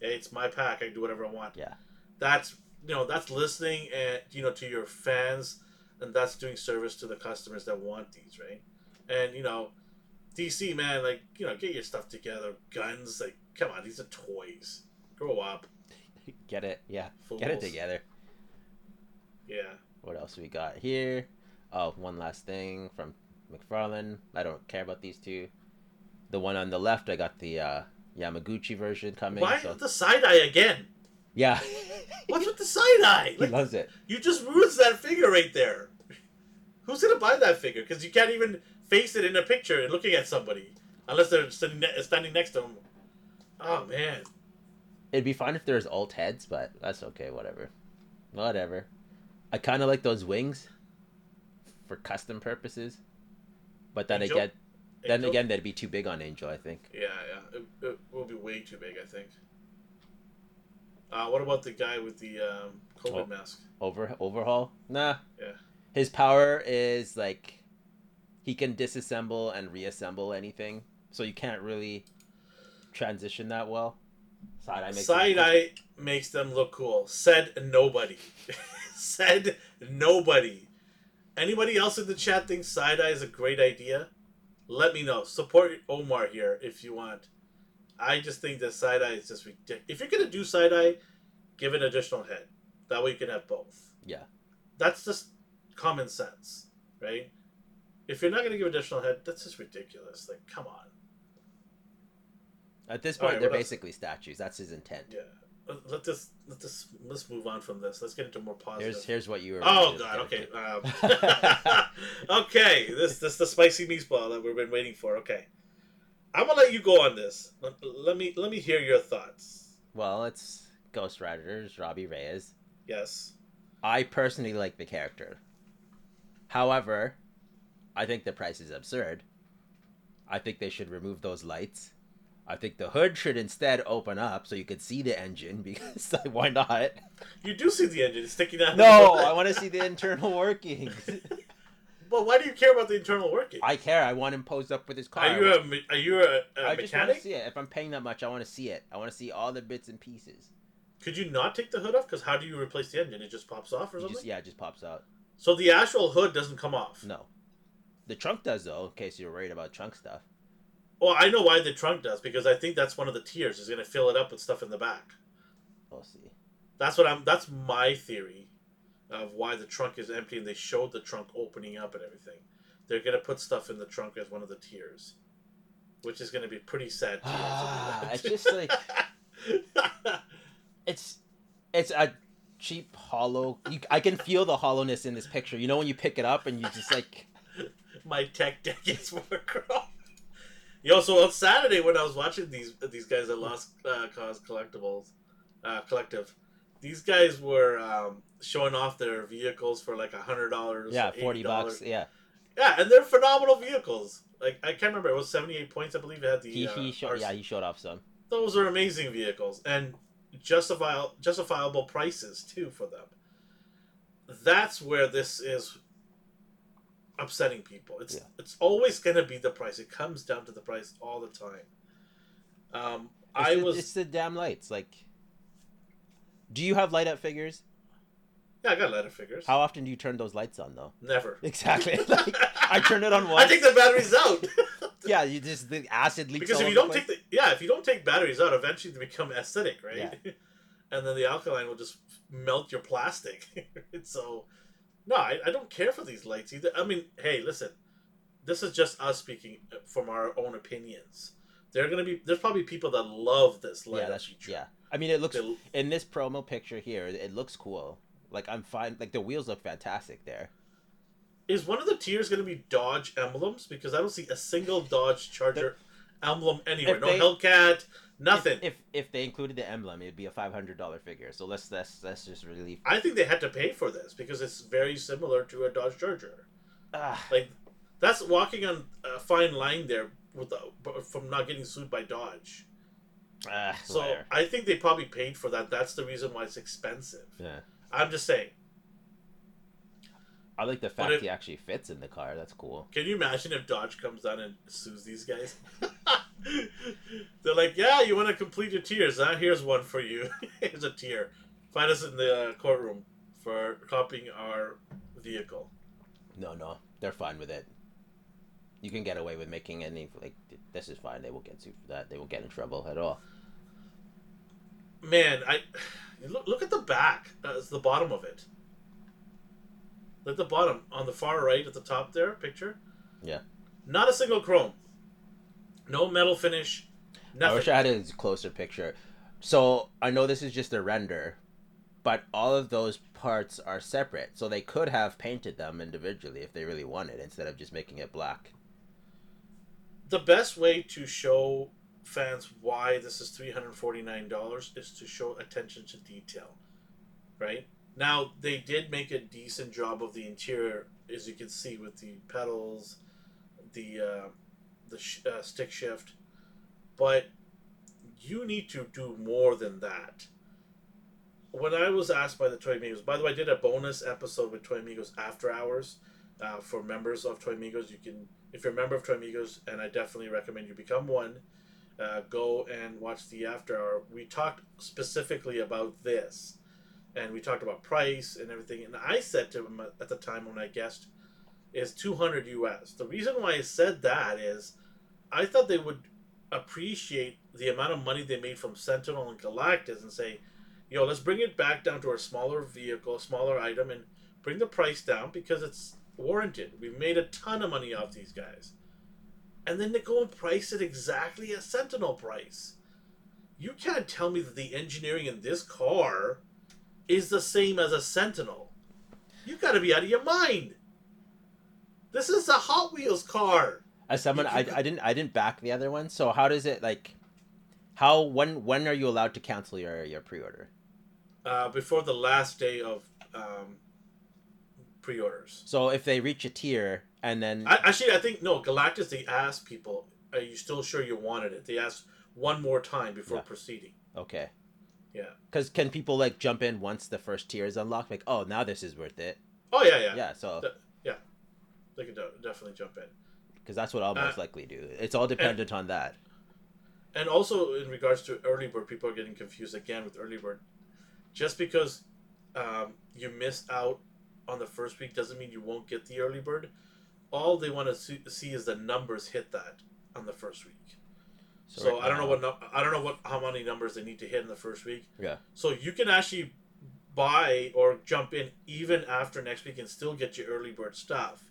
It's my pack. I can do whatever I want. Yeah. That's you know that's listening and you know to your fans, and that's doing service to the customers that want these, right? And you know, DC man, like you know, get your stuff together. Guns, like come on, these are toys. Grow up, Get it? Yeah. fools. Get it together. Yeah. What else we got here? Oh, one last thing from McFarlane. I don't care about these two. The one on the left, I got the uh, Yamaguchi version coming. Why so the side eye again? yeah, What's with the side eye? he loves it. You just ruined that figure right there. Who's gonna buy that figure? Because you can't even face it in a picture and looking at somebody, unless they're standing, ne- standing next to them. Oh man, It'd be fine if there's alt heads, but that's okay. Whatever. Whatever. I kind of like those wings for custom purposes, but then Angel? again, then Angel? again, that'd be too big on Angel. I think. Yeah, yeah, it, it will be way too big. I think. Uh, what about the guy with the um, COVID Oh. mask? Over overhaul? Nah. Yeah. His power is like he can disassemble and reassemble anything, so you can't really transition that well. Side eye makes Side eye makes them look cool. Said nobody. Said nobody. Anybody else in the chat thinks side eye is a great idea? Let me know. Support Omar here if you want. I just think that side eye is just ridiculous. If you're gonna do side eye, give an additional head. That way you can have both. Yeah. That's just common sense, right? If you're not gonna give additional head, that's just ridiculous. Like, come on. At this point, right, they're what else? basically statues. That's his intent. Yeah. Let- this let this let's move on from this. Let's get into more positive. Here's here's what you were. Oh god, okay. Um, okay, this this the spicy meatball that we've been waiting for. Okay. I'm gonna let you go on this. Let, let me let me hear your thoughts. Well, it's Ghost Riders, Robbie Reyes. Yes. I personally like the character. However, I think the price is absurd. I think they should remove those lights. I think the hood should instead open up so you could see the engine because like, why not? You do see the engine sticking out. No, I want to see the internal workings. But why do you care about the internal working? I care. I want him posed up with his car. are you a me- are you a, a I just want to mechanic? see it. If I'm paying that much, I want to see it. I want to see all the bits and pieces. Could you not take the hood off? Because how do you replace the engine? It just pops off or You something. just, yeah, it just pops out. So the actual hood doesn't come off. No, the trunk does though. In case you're worried about trunk stuff. Well, I know why the trunk does because I think that's one of the tiers is going to fill it up with stuff in the back. I'll see. That's what I'm. That's my theory of why the trunk is empty, and they showed the trunk opening up and everything. They're gonna put stuff in the trunk as one of the tiers, which is gonna be pretty sad. to Ah, it's just like it's it's a cheap hollow. You, I can feel the hollowness in this picture. You know when you pick it up and you just like my tech deck is more chrome. Yo, so on Saturday when I was watching these these guys at Lost uh, Cause Collectibles uh, Collective, these guys were um, showing off their vehicles for like a hundred dollars. yeah, forty bucks. Yeah, Yeah, and they're phenomenal vehicles. Like I can't remember, it was seventy eight points. I believe it had the. he uh, he showed RC. yeah he showed off some. Those are amazing vehicles and justifiable justifiable prices too for them. That's where this is upsetting people. It's Yeah. it's always going to be the price. It comes down to the price all the time. Um, It's I the, was it's the damn lights. Like, do you have light up figures? yeah, I got light up figures. How often do you turn those lights on though? Never. Exactly. like, I turn it on I once. take the batteries out. yeah, you just the acid leaks. because if you don't take the yeah, if you don't take batteries out, eventually they become acidic, right? Yeah. and then the alkaline will just melt your plastic. so, no, I, I don't care for these lights either. I mean, hey, listen, this is just us speaking uh, from our own opinions. There are gonna be there's probably people that love this light yeah, that's feature. yeah. I mean, it looks They- in this promo picture here. It looks cool. Like I'm fine. Like the wheels look fantastic there. Is one of the tiers gonna be Dodge emblems? Because I don't see a single Dodge Charger emblem anywhere. If No they- Hellcat, nothing. If, if if they included the emblem, it'd be a five hundred dollar figure. So let's let's let's just really. I think they had to pay for this because it's very similar to a Dodge Charger. Ah, Like that's walking on a fine line there with the, from not getting sued by Dodge. ah, So whatever. I think they probably paid for that. That's the reason why it's expensive. yeah. I'm just saying. I like the fact if- he actually fits in the car. That's cool. Can you imagine if Dodge comes down and sues these guys? They're like, "Yeah, you want to complete your tiers? Huh? Here's one for you. Here's a tier. Find us in the uh, courtroom for copying our vehicle." No, no, they're fine with it. You can get away with making any like this is fine. They won't get sued for that. They won't get in trouble at all. Man, I look, look at the back. That's the bottom of it. Look at the bottom on the far right at the top there picture. Yeah. Not a single chrome. No metal finish. I wish I had a closer picture. So I know this is just a render, but all of those parts are separate. So they could have painted them individually if they really wanted, instead of just making it black. the best way to show fans why this is three hundred forty nine dollars is to show attention to detail, right? Now they did make a decent job of the interior, as you can see with the pedals, the uh, the sh- uh, stick shift, but you need to do more than that. When I was asked by the Toy Amigos, by the way, I did a bonus episode with Toy Amigos After Hours uh, for members of Toy Amigos. You can, if you're a member of Toy Amigos, and I definitely recommend you become one, uh, go and watch the After Hour. We talked specifically about this, and we talked about price and everything. And I said to him at the time when I guessed, is 200 US. The reason why I said that is I thought they would appreciate the amount of money they made from Sentinel and Galactus and say, yo, let's bring it back down to a smaller vehicle, smaller item, and bring the price down because it's warranted. We've made a ton of money off these guys. And then they go and price it exactly a Sentinel price. You can't tell me that the engineering in this car is the same as a Sentinel. You gotta be out of your mind. This is a Hot Wheels car. As someone, I, I didn't I didn't back the other one. So how does it like? How when when are you allowed to cancel your your pre order? Uh, before the last day of um, pre-orders. So if they reach a tier and then I, actually, I think no. Galactus. They asked people, "Are you still sure you wanted it?" They asked one more time before Yeah. proceeding. okay, Yeah. because can people like jump in once the first tier is unlocked? Like, oh, now this is worth it. Oh yeah, yeah. Yeah, so The- They can de- definitely jump in. Because that's what I'll most Uh, likely do. It's all dependent on that. And also in regards to early bird, people are getting confused again with early bird. Just because um, you missed out on the first week doesn't mean you won't get the early bird. All they want to see, see is the numbers hit that on the first week. So, right I don't know what I don't know what how many numbers they need to hit in the first week. Yeah. So you can actually buy or jump in even after next week and still get your early bird stuff.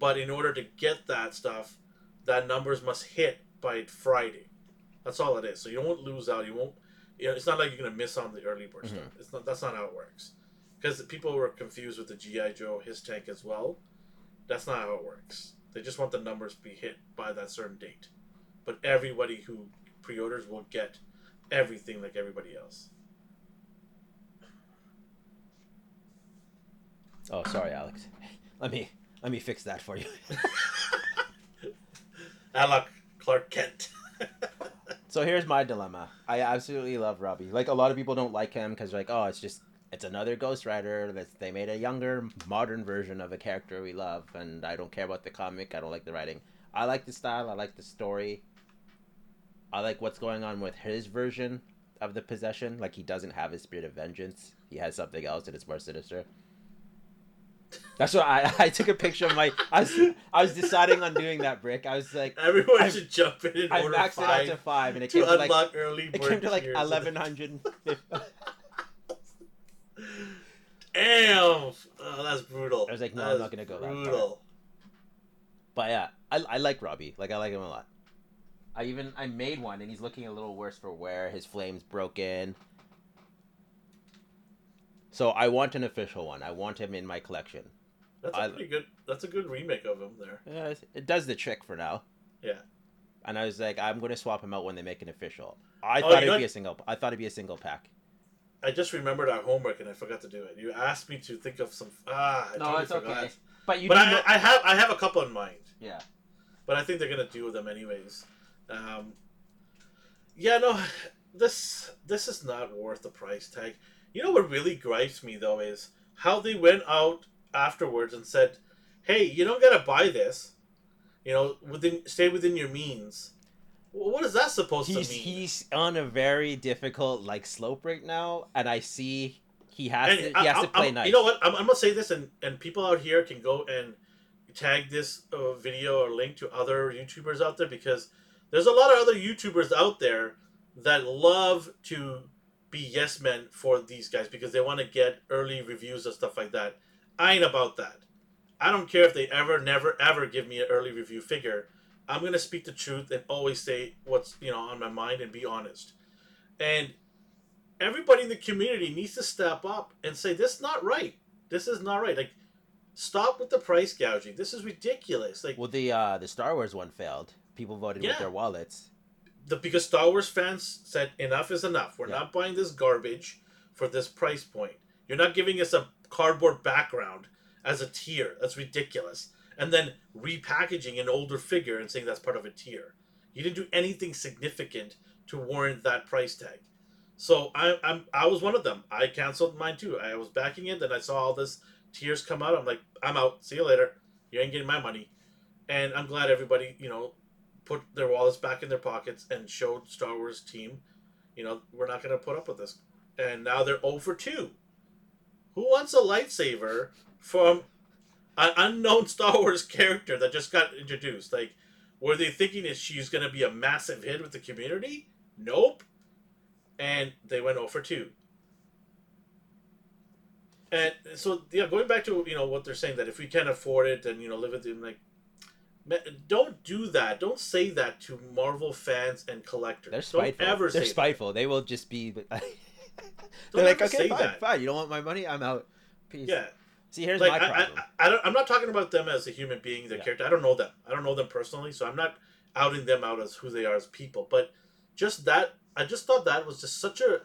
But in order to get that stuff, that numbers must hit by Friday. That's all it is. So you won't lose out. You won't. You know, it's not like you're gonna miss on the early bird Mhm. stuff. It's not. That's not how it works. Because people were confused with the GI Joe his tank as well. That's not how it works. They just want the numbers to be hit by that certain date. But everybody who pre-orders will get everything like everybody else. Oh, sorry, Alex. Let me let me fix that for you. Alec Clark Kent. So here's my dilemma. I absolutely love Robbie. Like a lot of people don't like him because like, oh, it's just it's another Ghost Rider. That's they made a younger, modern version of a character we love, and I don't care about the comic. I don't like the writing. I like the style. I like the story. I like what's going on with his version of the possession. Like he doesn't have his spirit of vengeance. He has something else, and it's more sinister. That's what I I took a picture of my. I was I was deciding on doing that brick. I was like, Everyone I've- should jump in and I order maxed it out to five five, and it to came to like unlock early it came to like eleven hundred. Damn, oh, that's brutal. I was like, no, That I'm not gonna go that far. Brutal. But yeah, I, I like Robbie. Like I like him a lot. I even I made one, and he's looking a little worse for wear. His flames broken. So I want an official one. I want him in my collection. That's a I- pretty good. That's a good remake of him there. Yeah, it does the trick for now. Yeah. And I was like, I'm gonna swap him out when they make an official. I Oh, thought it'd know be a single. I thought it'd be a single pack. I just remembered our homework and I forgot to do it. You asked me to think of some. Ah, I totally forgot. But you But do I, know- I have I have a couple in mind. yeah. but I think they're gonna do them anyways. Um, yeah, no, this this is not worth the price tag. You know what really gripes me though is how they went out afterwards and said, "Hey, you don't gotta buy this. You know, within stay within your means." What is that supposed He's to mean? he's on a very difficult like slope right now, and I see he has And to, he has I- to play I'm- nice. You know what? I'm, I'm gonna say this, and and people out here can go and tag this uh, video or link to other YouTubers out there because there's a lot of other YouTubers out there that love to be yes men for these guys because they want to get early reviews and stuff like that. I ain't about that. I don't care if they ever, never, ever give me an early review figure. I'm gonna speak the truth and always say what's you know on my mind and be honest. And everybody in the community needs to step up and say this is not right. This is not right. Like, stop with the price gouging. This is ridiculous. Like, Well, the uh, the Star Wars one failed. people voted Yeah. with their wallets. The because Star Wars fans said enough is enough. We're Yeah. not buying this garbage for this price point. You're not giving us a cardboard background as a tier. That's ridiculous. And then repackaging an older figure and saying that's part of a tier. You didn't do anything significant to warrant that price tag. So I, I'm I was one of them. I canceled mine too. I was backing it, then I saw all this tiers come out. I'm like, I'm out. See you later. You ain't getting my money. And I'm glad everybody, you know, put their wallets back in their pockets and showed Star Wars team, you know, we're not going to put up with this. And now they're 0 for 2. Who wants a lightsaber from an unknown Star Wars character that just got introduced? Like, were they thinking that she's going to be a massive hit with the community? Nope. And they went 0 for 2. And so, yeah, going back to you know what they're saying that if we can't afford it, then you know live with it. Like, Don't do that. Don't say that to Marvel fans and collectors. They're Don't spiteful. ever They're spiteful. They will just be. Don't like, ever okay, say fine, that. fine. You don't want my money? I'm out. Peace. Yeah, See, here's like my I, problem. I, I don't, I'm not talking about them as a human being, their Yeah. character. I don't know them. I don't know them personally, so I'm not outing them out as who they are as people. But just that, I just thought that was just such a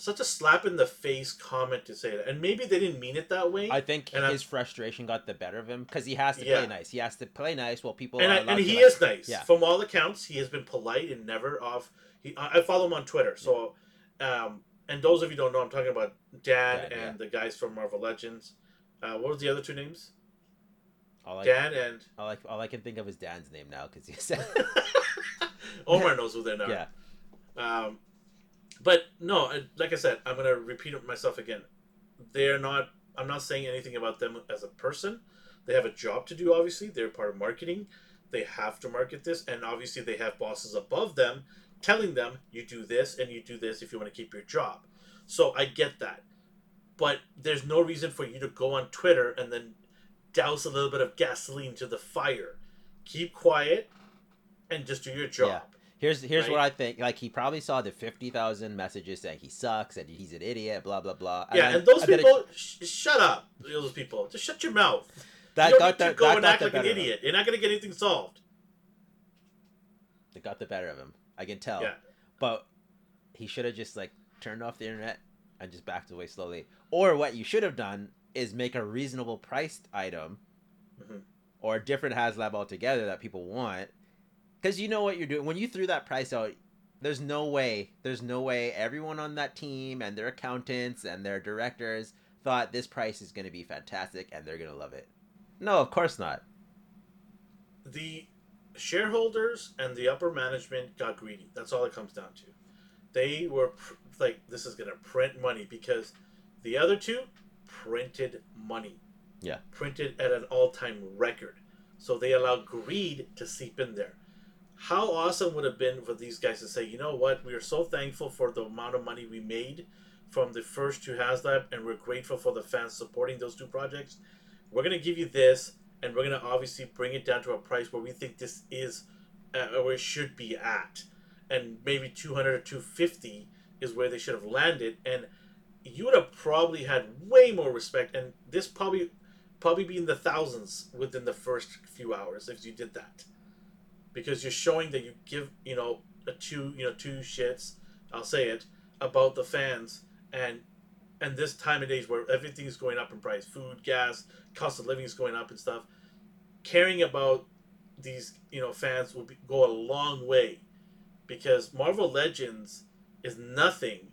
such a slap in the face comment to say that, and maybe they didn't mean it that way. I think And I'm- his frustration got the better of him because he has to Yeah. play nice. He has to play nice while people and are I, and he like- is nice. Yeah. From all accounts, he has been polite and never off. He, I I follow him on Twitter. So, um, and those of you who don't know, I'm talking about Dan Dan, and the guys from Marvel Legends. Uh, what was the other two names? All I, Dan and all, I, all I can think of is Dan's name now because he said, Omar knows who they are. Now. Yeah, Um, but no, like I said, I'm gonna repeat it myself again. They're not. I'm not saying anything about them as a person. They have a job to do. Obviously, they're part of marketing. They have to market this, and obviously, they have bosses above them telling them you do this and you do this if you want to keep your job. So I get that, but there's no reason for you to go on Twitter and then douse a little bit of gasoline to the fire. Keep quiet and just do your job. Here's here's Right. what I think. Like he probably saw the fifty thousand messages saying he sucks and he's an idiot, blah blah blah. Yeah, and those then it- people, sh- shut up. Those people, just shut your mouth. that you don't got need to go that and act like an better of him. idiot. You're not gonna get anything solved. It got the better of him. I can tell. Yeah. But he should have just like turned off the internet and just backed away slowly. Or what you should have done is make a reasonable priced item Mhm. or a different HasLab altogether that people want. Because you know what you're doing. When you threw that price out, there's no way, there's no way everyone on that team and their accountants and their directors thought this price is going to be fantastic and they're going to love it. No, of course not. The shareholders and the upper management got greedy. That's all it comes down to. They were pr- like, this is gonna print money because the other two printed money. Yeah. Printed at an all-time record. So they allowed greed to seep in there. How awesome would have been for these guys to say, you know what, we are so thankful for the amount of money we made from the first two HasLab, and we're grateful for the fans supporting those two projects. We're gonna give you this, and we're gonna obviously bring it down to a price where we think this is uh, where it should be at, and maybe 200 or 250 is where they should have landed, and you would have probably had way more respect, and this probably probably be in the thousands within the first few hours if you did that, because you're showing that you give you know a two you know two shits, I'll say it about the fans and and this time of days where everything is going up in price, food, gas, cost of living is going up and stuff, caring about these you know fans will be, go a long way, because Marvel Legends is nothing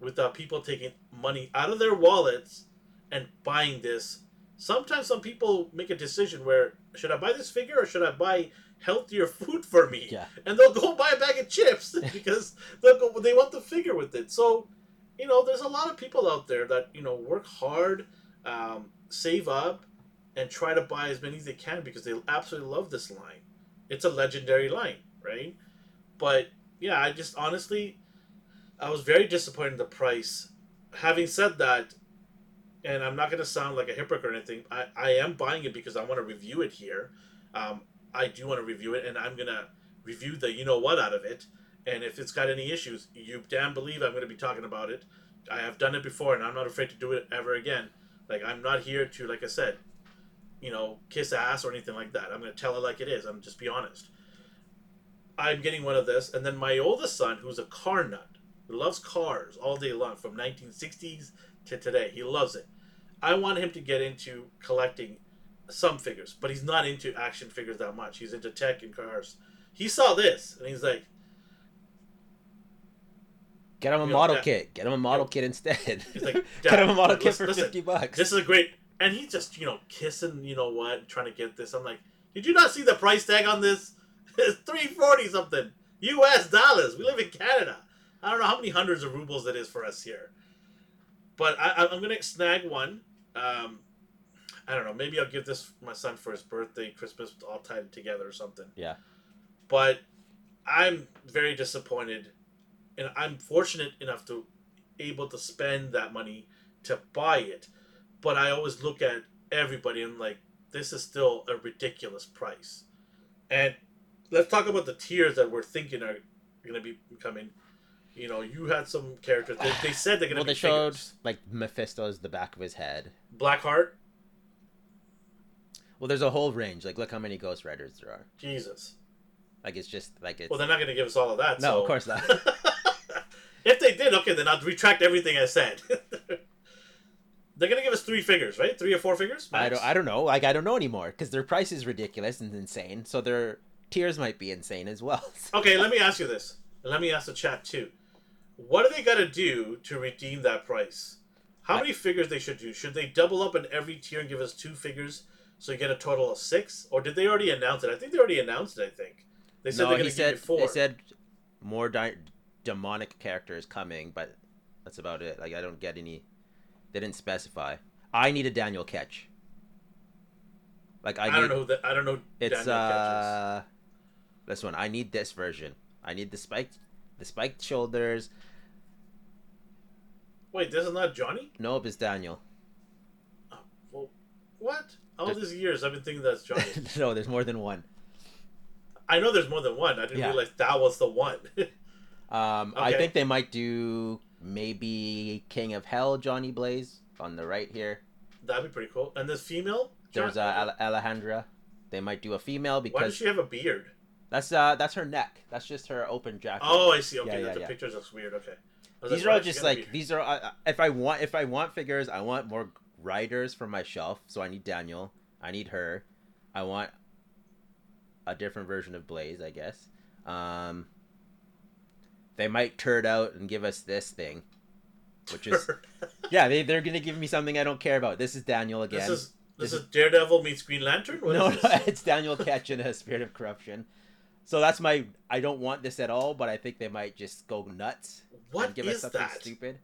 without people taking money out of their wallets and buying this. Sometimes some people make a decision where should I buy this figure or should I buy healthier food for me? Yeah. And they'll go buy a bag of chips because they'll go they want the figure with it. So you know, there's a lot of people out there that you know work hard, um, save up, and try to buy as many as they can because they absolutely love this line. It's a legendary line, right? But yeah, I just honestly, I was very disappointed in the price. Having said that, and I'm not going to sound like a hypocrite or anything, I, I am buying it because I want to review it here. Um, I do want to review it, and I'm to review the you know what out of it. And if it's got any issues, you damn believe I'm to be talking about it. I have done it before, and I'm not afraid to do it ever again. Like I'm not here to, like I said, you know, kiss ass or anything like that. I'm to tell it like it is. I'm just be honest. I'm getting one of this, and then my oldest son, who's a car nut, who loves cars all day long, from 1960s to today, he loves it. I want him to get into collecting some figures, but he's not into action figures that much. He's into tech and cars. He saw this, and he's like, Get him a know, model that- kit. Get him a model kit instead. He's like, Get him a model kit listen- for listen, fifty bucks. "This is a great," and he just, you know, kissing, you know what, trying to get this. I'm like, "Did you not see the price tag on this? It's three forty something U.S. dollars. We live in Canada. I don't know how many hundreds of rubles it is for us here, but I, I- I'm gonna snag one. Um, I don't know. Maybe I'll give this my son for his birthday, Christmas, all tied together or something. Yeah. But I'm very disappointed, and I'm fortunate enough to able to spend that money to buy it. But I always look at everybody and like, this is still a ridiculous price. And let's talk about the tiers that we're thinking are going to be coming. You know, you had some characters. They, they said they're going well, to they be showed figures. like Mephisto's the back of his head. Blackheart. Well, there's a whole range. Like, look how many Ghost Riders there are. Jesus. Like, it's just like it's. Well, they're not going to give us all of that. no, so- of course not. if they did, okay, then I'll retract everything I said. They're gonna give us three figures, right? Three or four figures. I don't. I don't know. Like, I don't know anymore because their price is ridiculous and insane. So their tiers might be insane as well. Okay, let me ask you this, and let me ask the chat too. What do they got to do to redeem that price? How I- many figures they should do? Should they double up in every tier and give us two figures so you get a total of six, or did they already announce it? I think they already announced it. I think they said no, they're said give four. they said more di- demonic characters coming, but that's about it. Like, I don't get any. They didn't specify. I need a Daniel Ketch. Like, I, I, need. don't know. The, I don't know. It's Daniel uh, this one. I need this version. I need the spiked, the spiked shoulders. Wait, this is not that Johnny. Nope, it's Daniel. Well, what? All these years I've been thinking that's Johnny. no, there's more than one. I know there's more than one. I didn't Yeah. realize that was the one. Um, I think they might do maybe King of Hell, Johnny Blaze on the right here. That'd be pretty cool. And this female, There's uh, Alejandra. They might do a female because. Why does she have a beard? that's uh that's her neck. That's just her open jacket. Oh, I see. Okay, Yeah, yeah, the yeah. pictures looks weird. Okay. These like, are all just like these are. Uh, if I want if I want figures, I want more riders for my shelf. So I need Daniel. I need her. I want a different version of Blaze, I guess. Um, they might turd out and give us this thing, which is yeah. They they're gonna give me something I don't care about. This is Daniel again. this is this, This is Daredevil meets Green Lantern. What no, is no, it's Daniel Ketch in a spirit of corruption. So that's my. I don't want this at all, but I think they might just go nuts What and give us something that? stupid.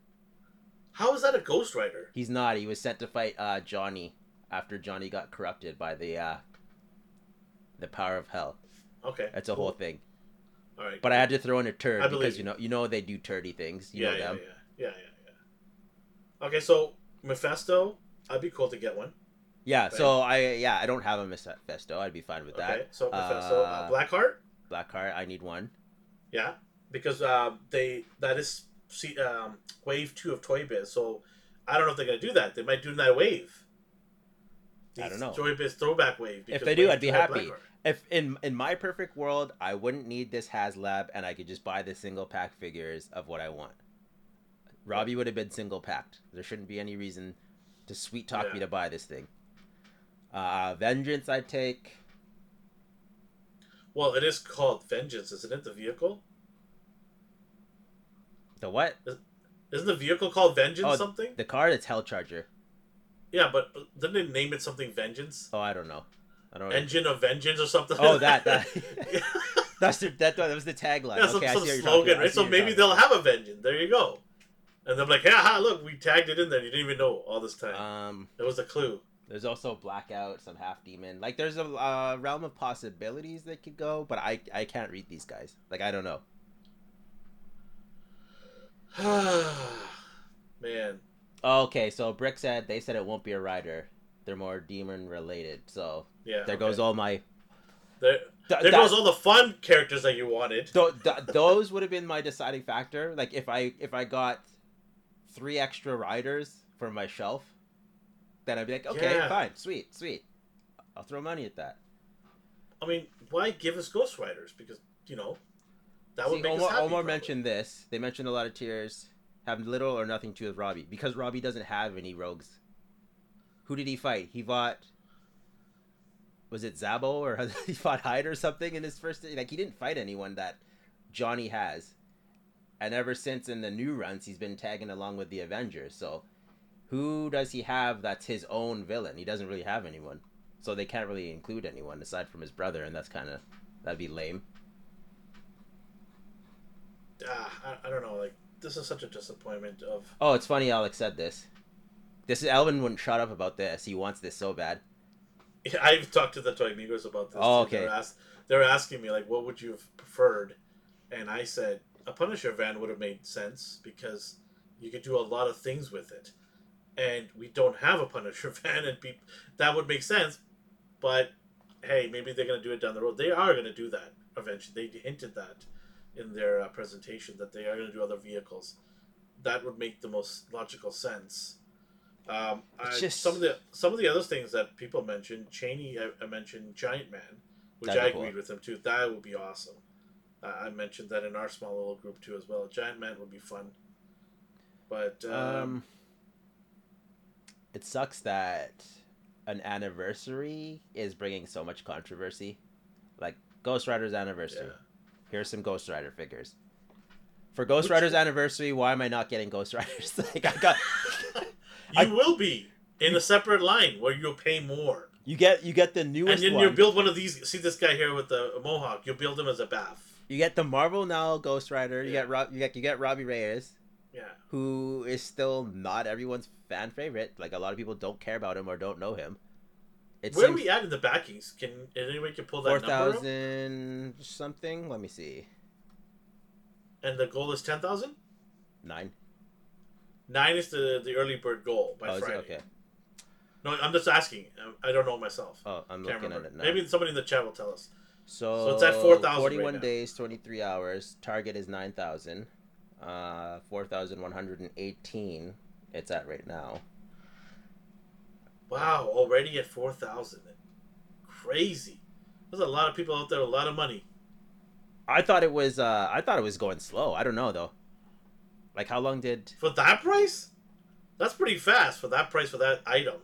How is that a Ghost Rider? He's not. He was sent to fight uh, Johnny after Johnny got corrupted by the uh, the power of hell. Okay, That's a cool. whole thing. All right, But I had to throw in a turd I because you. know you know they do turdy things. You yeah, know yeah, them. yeah, yeah, yeah, yeah. Okay, so Mephisto, I'd be cool to get one. Yeah. So I yeah I don't have a Mephisto. I'd be fine with Okay, that. so Mephisto, uh, Uh, Blackheart, Blackheart. I need one. yeah, because um, they that is um, wave two of Toy Biz. So I don't know if they're gonna do that. They might do that wave. I don't know. Toy Biz throwback wave. because they do, I'd be happy. If in in my perfect world, I wouldn't need this HasLab, and I could just buy the single pack figures of what I want. Robbie would have been single packed. There shouldn't be any reason to sweet talk me to buy this thing. Uh, Vengeance, I'd take. Well, it is called Vengeance, isn't it? The vehicle The what? isn't the vehicle called Vengeance Oh, something? The car that's Hell Charger. Yeah, but didn't they name it something Vengeance? Oh, I don't know. I don't. know. Engine of Vengeance or something? Oh, that that. That's the, that, that was the tagline. some, okay, some see what you're talking slogan. Right? So maybe they'll have a Vengeance. There you go. And they're like, yeah, ha, look, we tagged it in there. You didn't even know all this time. Um, it was a clue. There's also Blackout, some half demon. Like there's a uh, realm of possibilities that could go, but I I can't read these guys. Like I don't know. Man, Okay, so Brick said they said it won't be a rider. They're more demon related. So yeah. there okay. goes all my. There, Th- there goes all the fun characters that you wanted. Th- th- those would have been my deciding factor. Like if I if I got three extra riders for my shelf, then I'd be like, okay, Yeah. fine, sweet, sweet. I'll throw money at that. I mean, why give us Ghost Riders? Because you know, that would make Omar. Omar probably. mentioned this. They mentioned a lot of tiers have little or nothing to do with Robbie because Robbie doesn't have any rogues. Who did he fight? He fought. Was it Zabo or he fought Hyde or something in his first? Like he didn't fight anyone that Johnny has, and ever since in the new runs he's been tagging along with the Avengers. So, who does he have that's his own villain? He doesn't really have anyone, so they can't really include anyone aside from his brother, and that's kind of that'd be lame. Ah, I, I don't know. Like this is such a disappointment. Of Oh, it's funny Alex said this. This is Elvin wouldn't shut up about this. He wants this so bad. Yeah, I've talked to the Toy Amigos about this. Oh, too. They're, okay. ask, they're asking me like, what would you have preferred? And I said a Punisher van would have made sense because you could do a lot of things with it, and we don't have a Punisher van, and peop that would make sense. But hey, maybe they're gonna do it down the road. They are gonna do that eventually. They hinted that in their uh, presentation that they are gonna do other vehicles. That would make the most logical sense. Um, I, just- some of the some of the other things that people mentioned. Cheney, I, I mentioned Giant Man, which That'd I cool. agreed with him too. That would be awesome. Uh, I mentioned that in our small little group too as well. Giant Man would be fun. But um, Um, it sucks that an anniversary is bringing so much controversy. Like Ghost Rider's anniversary. yeah. Here's some Ghost Rider figures. For Ghost Which- Rider's anniversary, why am I not getting Ghost Riders? like I got you I- will be in a separate line where you'll pay more, you get you get the and newest then one. you build one of these. See this guy here with the mohawk. You'll build him as a bath. You get the Marvel now Ghost Rider. You Yeah. get Rob. You get you get Robbie Reyes, Yeah. who is still not everyone's fan favorite. Like a lot of people don't care about him or don't know him. It Where are seems we at in the backings? Can anyone can pull that four number up? thousand something. Let me see. And the goal is ten thousand. Nine. Nine is the the early bird goal by oh? Friday. okay. No, I'm just asking. I don't know myself. Oh, I'm Can't looking remember. at it now. Maybe somebody in the chat will tell us. So, So it's at 4,000 right 41 now. days, 23 hours. Target is 9,000. Uh, 4,118 it's at right now. Wow, already at four thousand. Crazy. There's a lot of people out there, a lot of money. I thought it was uh I thought it was going slow. I don't know though. Like how long did For that price? That's pretty fast for that price for that item.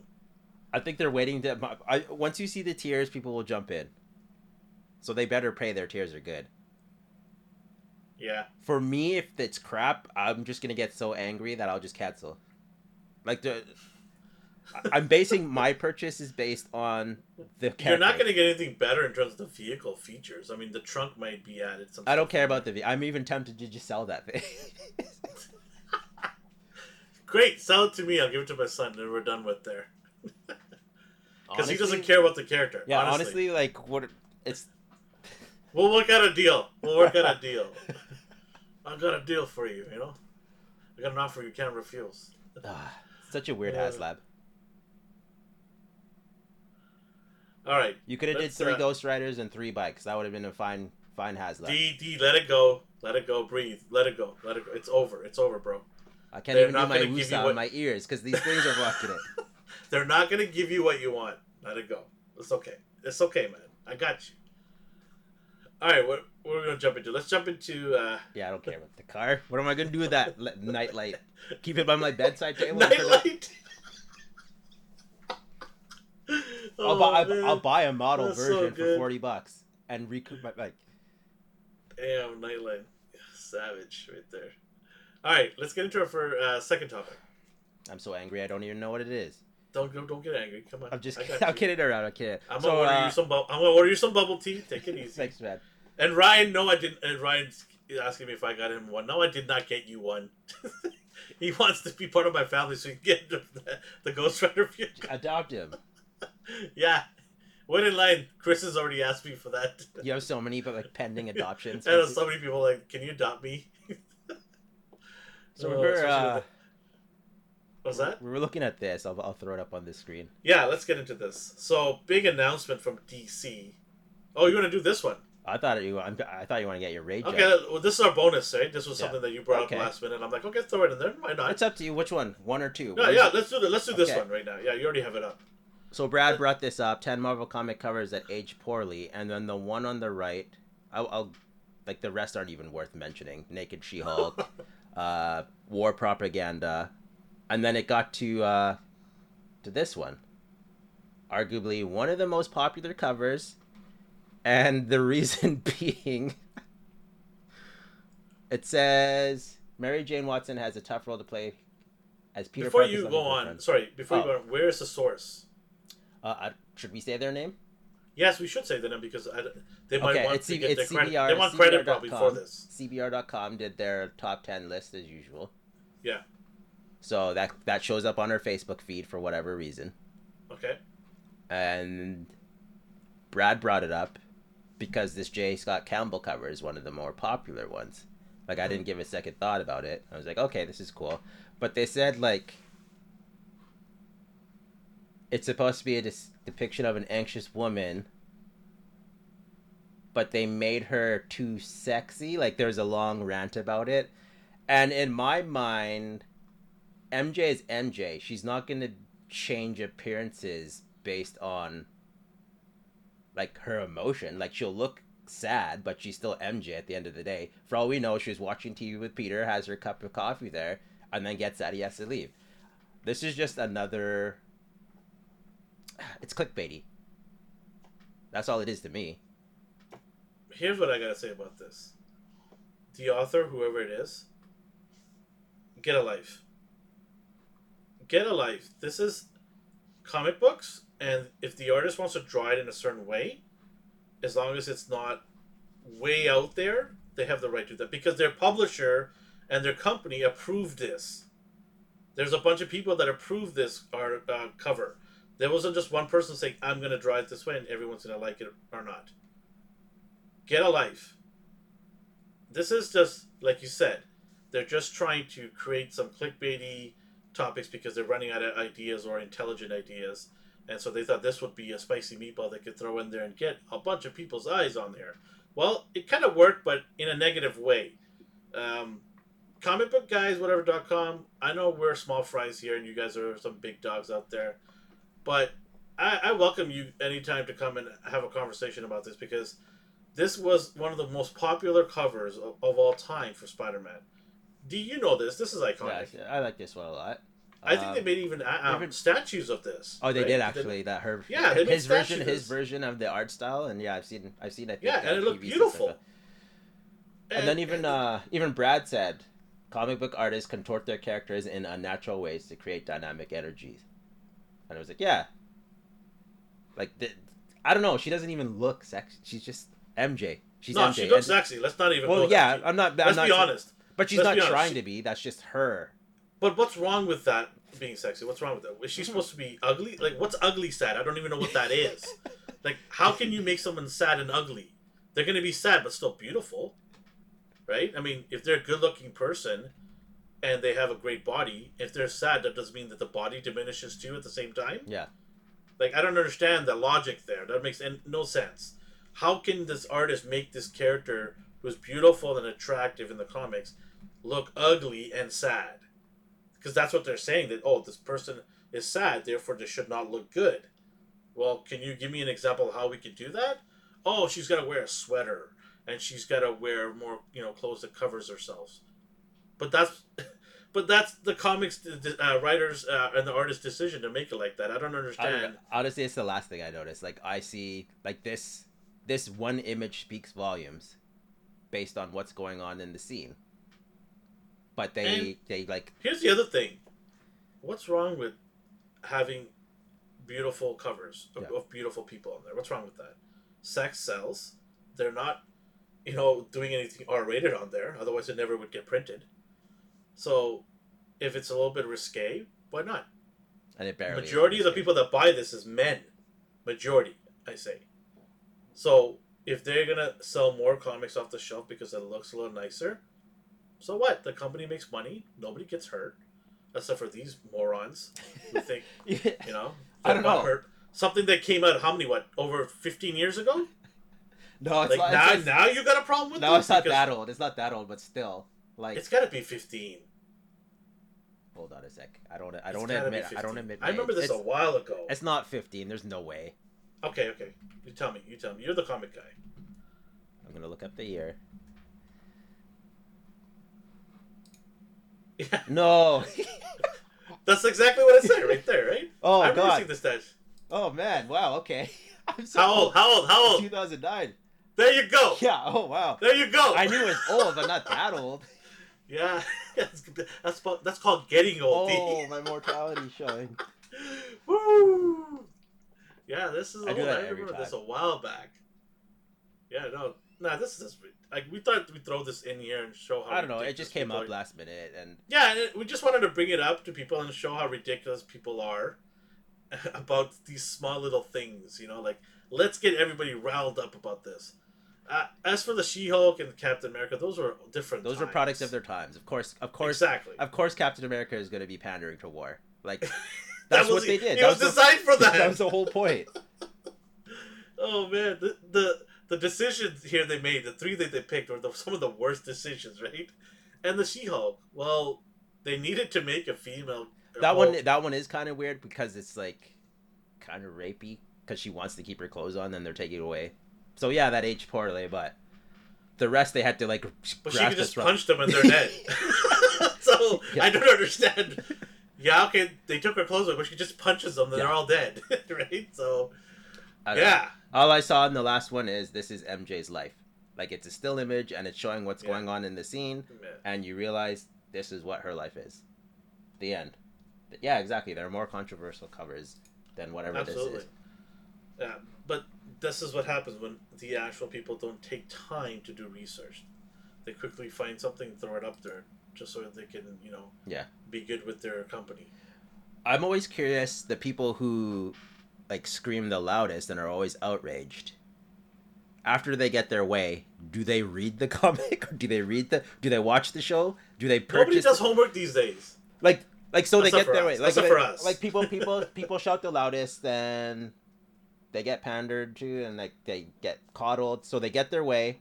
I think they're waiting to I once you see the tiers people will jump in. So they better pay their tiers are good. Yeah. For me if it's crap, I'm just going to get so angry that I'll just cancel. Like the I'm basing my purchase is based on the character. You're not going to get anything better in terms of the vehicle features. I mean, the trunk might be added. Some I don't care about the. I'm even tempted to just sell that thing. Great, sell it to me. I'll give it to my son, and we're done with there. Because he doesn't care about the character. Yeah, honestly. honestly, like what it's. We'll work out a deal. We'll work out a deal. I've got a deal for you, you know? I got an offer you can't refuse. Ah, such a weird Uh, HasLab. All right. You could have did three uh, Ghost Riders and three bikes. That would have been a fine, fine HasLab. D, D, let it go. Let it go. Breathe. Let it go. Let it go. It's over. It's over, bro. I can't they're even do my gonna you what- in my ears because these things are blocking it. They're not going to give you what you want. Let it go. It's okay. It's okay, man. I got you. All right, what, what are we going to jump into? Let's jump into uh, Yeah, I don't care about the car. What am I gonna do with that nightlight? Keep it by my bedside table. and put it- Nightlight. I'll buy. Oh, man. I'll buy a model That's so version for forty bucks and recoup my like. Damn, Nightlight. Savage right there. All right, let's get into our for, uh, second topic. I'm so angry. I don't even know what it is. Don't go. Don't get angry. Come on. I'm just. I'm you. kidding around. I'm kidding. I'm gonna order uh, you some. Bu- I'm gonna order you some bubble tea. Take it easy. Thanks, man. And Ryan, no, I didn't. And Ryan's asking me if I got him one. No, I did not get you one. he wants to be part of my family, so he can get the, the Ghost Rider vehicle. Adopt him. Yeah, wait in line. Chris has already asked me for that. You have so many, but like pending adoptions. and so many people like, can you adopt me? So Oh, we're especially uh, What's that? we were looking at this. I'll, I'll throw it up on the screen. Yeah, let's get into this. So, big announcement from DC. Oh, you want to do this one? I thought you. I'm, I thought you want to get your rage. Okay, up. well, this is our bonus, right? This was Yeah. something that you brought Okay. up last minute. I'm like, okay, throw it in there. Why not? It's up to you. Which one? One or two? Yeah, One's- yeah. Let's do the, Let's do this Okay. one right now. Yeah, you already have it up. So Brad brought this up. Ten Marvel comic covers that age poorly, and then the one on the right. I'll, I'll like the rest aren't even worth mentioning. Naked She-Hulk, uh, War Propaganda, and then it got to uh, to this one, arguably one of the most popular covers, and the reason being, it says Mary Jane Watson has a tough role to play as Peter. before Parker's you go on, sorry, before you Oh. go on, where's the source? Uh, should we say their name? Yes, we should say that because I, they might Okay, want to C- get their credit. CBR they want credit CBR.com. probably for this. CBR.com did their top 10 list as usual. Yeah. So that that shows up on our Facebook feed for whatever reason. Okay. And Brad brought it up because this J. Scott Campbell cover is one of the more popular ones. Like I didn't give a second thought about it. I was like, okay, this is cool. But they said like it's supposed to be a dis- depiction of an anxious woman but they made her too sexy like there's a long rant about it. And in my mind mj is mj she's not going to change appearances based on like her emotion. Like she'll look sad but she's still mj at the end of the day. For all we know she's watching tv with peter has her cup of coffee there and then gets sad he has to leave. This is just another it's clickbaity that's all it is to me Here's what I gotta say about this: the author, whoever it is, get a life. Get a life. This is comic books, and if the artist wants to draw it in a certain way, as long as it's not way out there, they have the right to that because their publisher and their company approved this. There's a bunch of people that approved this art uh, cover. There wasn't just one person saying, "I'm going to it this way," and everyone's going to like it or not. Get a life. This is just like you said. They're just trying to create some clickbaity topics because they're running out of ideas or intelligent ideas, and so they thought this would be a spicy meatball they could throw in there and get a bunch of people's eyes on there. Well, it kind of worked, but in a negative way. Um, comic book guys, whatever.com. I know we're small fries here, and you guys are some big dogs out there, but I, I welcome you anytime to come and have a conversation about this because this was one of the most popular covers of, of all time for Spider-Man. Do you know this? This is iconic. yeah i like this one a lot I think Um, they made even, uh, um, even- statues of this. Oh, they right? did actually. That her, Yeah, they his version, his version of the art style, and yeah, I've seen, I've seen. I think, Yeah, uh, and it looked TV beautiful. that. And, then even, uh, even Brad said, comic book artists contort their characters in unnatural ways to create dynamic energies, and I was like, yeah, like the, I don't know, she doesn't even look sexy. She's just MJ. She's no, MJ. she looks and- sexy. Let's not even. well, yeah. I'm not. I'm Let's not be honest. But she's Let's not trying to be. That's just her. But what's wrong with that being sexy? What's wrong with that? Is she supposed to be ugly? Like, what's ugly sad? I don't even know what that is. like, how can you make someone sad and ugly? They're gonna be sad but still beautiful, right? I mean, if they're a good-looking person and they have a great body, if they're sad, that doesn't mean that the body diminishes too at the same time. Yeah. Like, I don't understand the logic there. That makes no sense. How can this artist make this character who's beautiful and attractive in the comics look ugly and sad? because that's what they're saying that oh this person is sad therefore they should not look good well can you give me an example of how we could do that oh she's got to wear a sweater and she's got to wear more you know clothes that covers herself but that's but that's the comics uh, writers uh, and the artist's decision to make it like that i don't I understand don't. Honestly, it's the last thing I noticed. Like I see, like this, this one image speaks volumes, based on what's going on in the scene. But they, And- they like, here's the other thing what's wrong with having beautiful covers of, Yeah. of beautiful people on there what's wrong with that sex sells they're not you know doing anything r-rated on there otherwise it never would get printed so if it's a little bit risque why not and it barely. majority of the people that buy this is men majority i say so if they're gonna sell more comics off the shelf because it looks a little nicer so what the company makes money nobody gets hurt except for these morons who think you know I don't know. hurt. something that came out how many what over 15 years ago no, it's like not. now it's- now you got a problem with no, it's not that old. It's not that old, but still, like it's got to be fifteen. Hold on a sec. I don't. I don't admit. I don't admit. I remember this it's, a while ago. It's not fifteen. There's no way. Okay. Okay. You tell me. You tell me. You're the comic guy. I'm gonna look up the year. Yeah. No. That's exactly what I said right there, right? Oh I've never seen the stash. Oh man! Wow. Okay. I'm so how old? old? How old? How old? 2009. There you go. Yeah. Oh wow. There you go. I knew it was old, but not that old. Yeah, that's that's called- that's called getting old. Oh, my mortality showing. Woo! Yeah, this is I old. do I, that every remember this a while back. Yeah, no, nah, this is like we thought we'd throw this in here and show how. I don't know. It just came people up are. last minute, and Yeah, we just wanted to bring it up to people and show how ridiculous people are about these small little things. You know, like let's get everybody riled up about this. Uh, as for the She-Hulk and Captain America, those were different. those were products of their times. Of course, of course, exactly. of course, Captain America is going to be pandering to war. Like That that's was- what they did. It That was, the- designed for that. that was the whole point. Oh man, the, the the decisions here they made, the three that they picked, were the, some of the worst decisions, right? And the She-Hulk, well, they needed to make a female. That one, that one is kind of weird because it's like kind of rapey because she wants to keep her clothes on, then they're taking it away. So yeah, that aged poorly, but the rest they had to like. but she could just punch them and they're dead. so Yeah. I don't understand. Yeah, okay, they took her clothes away, but she just punches them, and they're all dead, right? So know. yeah, All I saw in the last one is this is MJ's life. Like it's a still image and it's showing what's Yeah. going on in the scene, and you realize this is what her life is. The end. Yeah, exactly. There are more controversial covers than whatever absolutely. this is. Yeah, but this is what happens when the actual people don't take time to do research. They quickly find something, throw it up there, just so that they can, you know, Yeah. be good with their company. I'm always curious the people who like scream the loudest and are always outraged. After they get their way, do they read the comic? Or do they read the? Do they watch the show? Do they Nobody does homework these days. like like so they get their us. way. Like Except they- for us. like people people people shout the loudest, then they get pandered to and like they get coddled. So they get their way.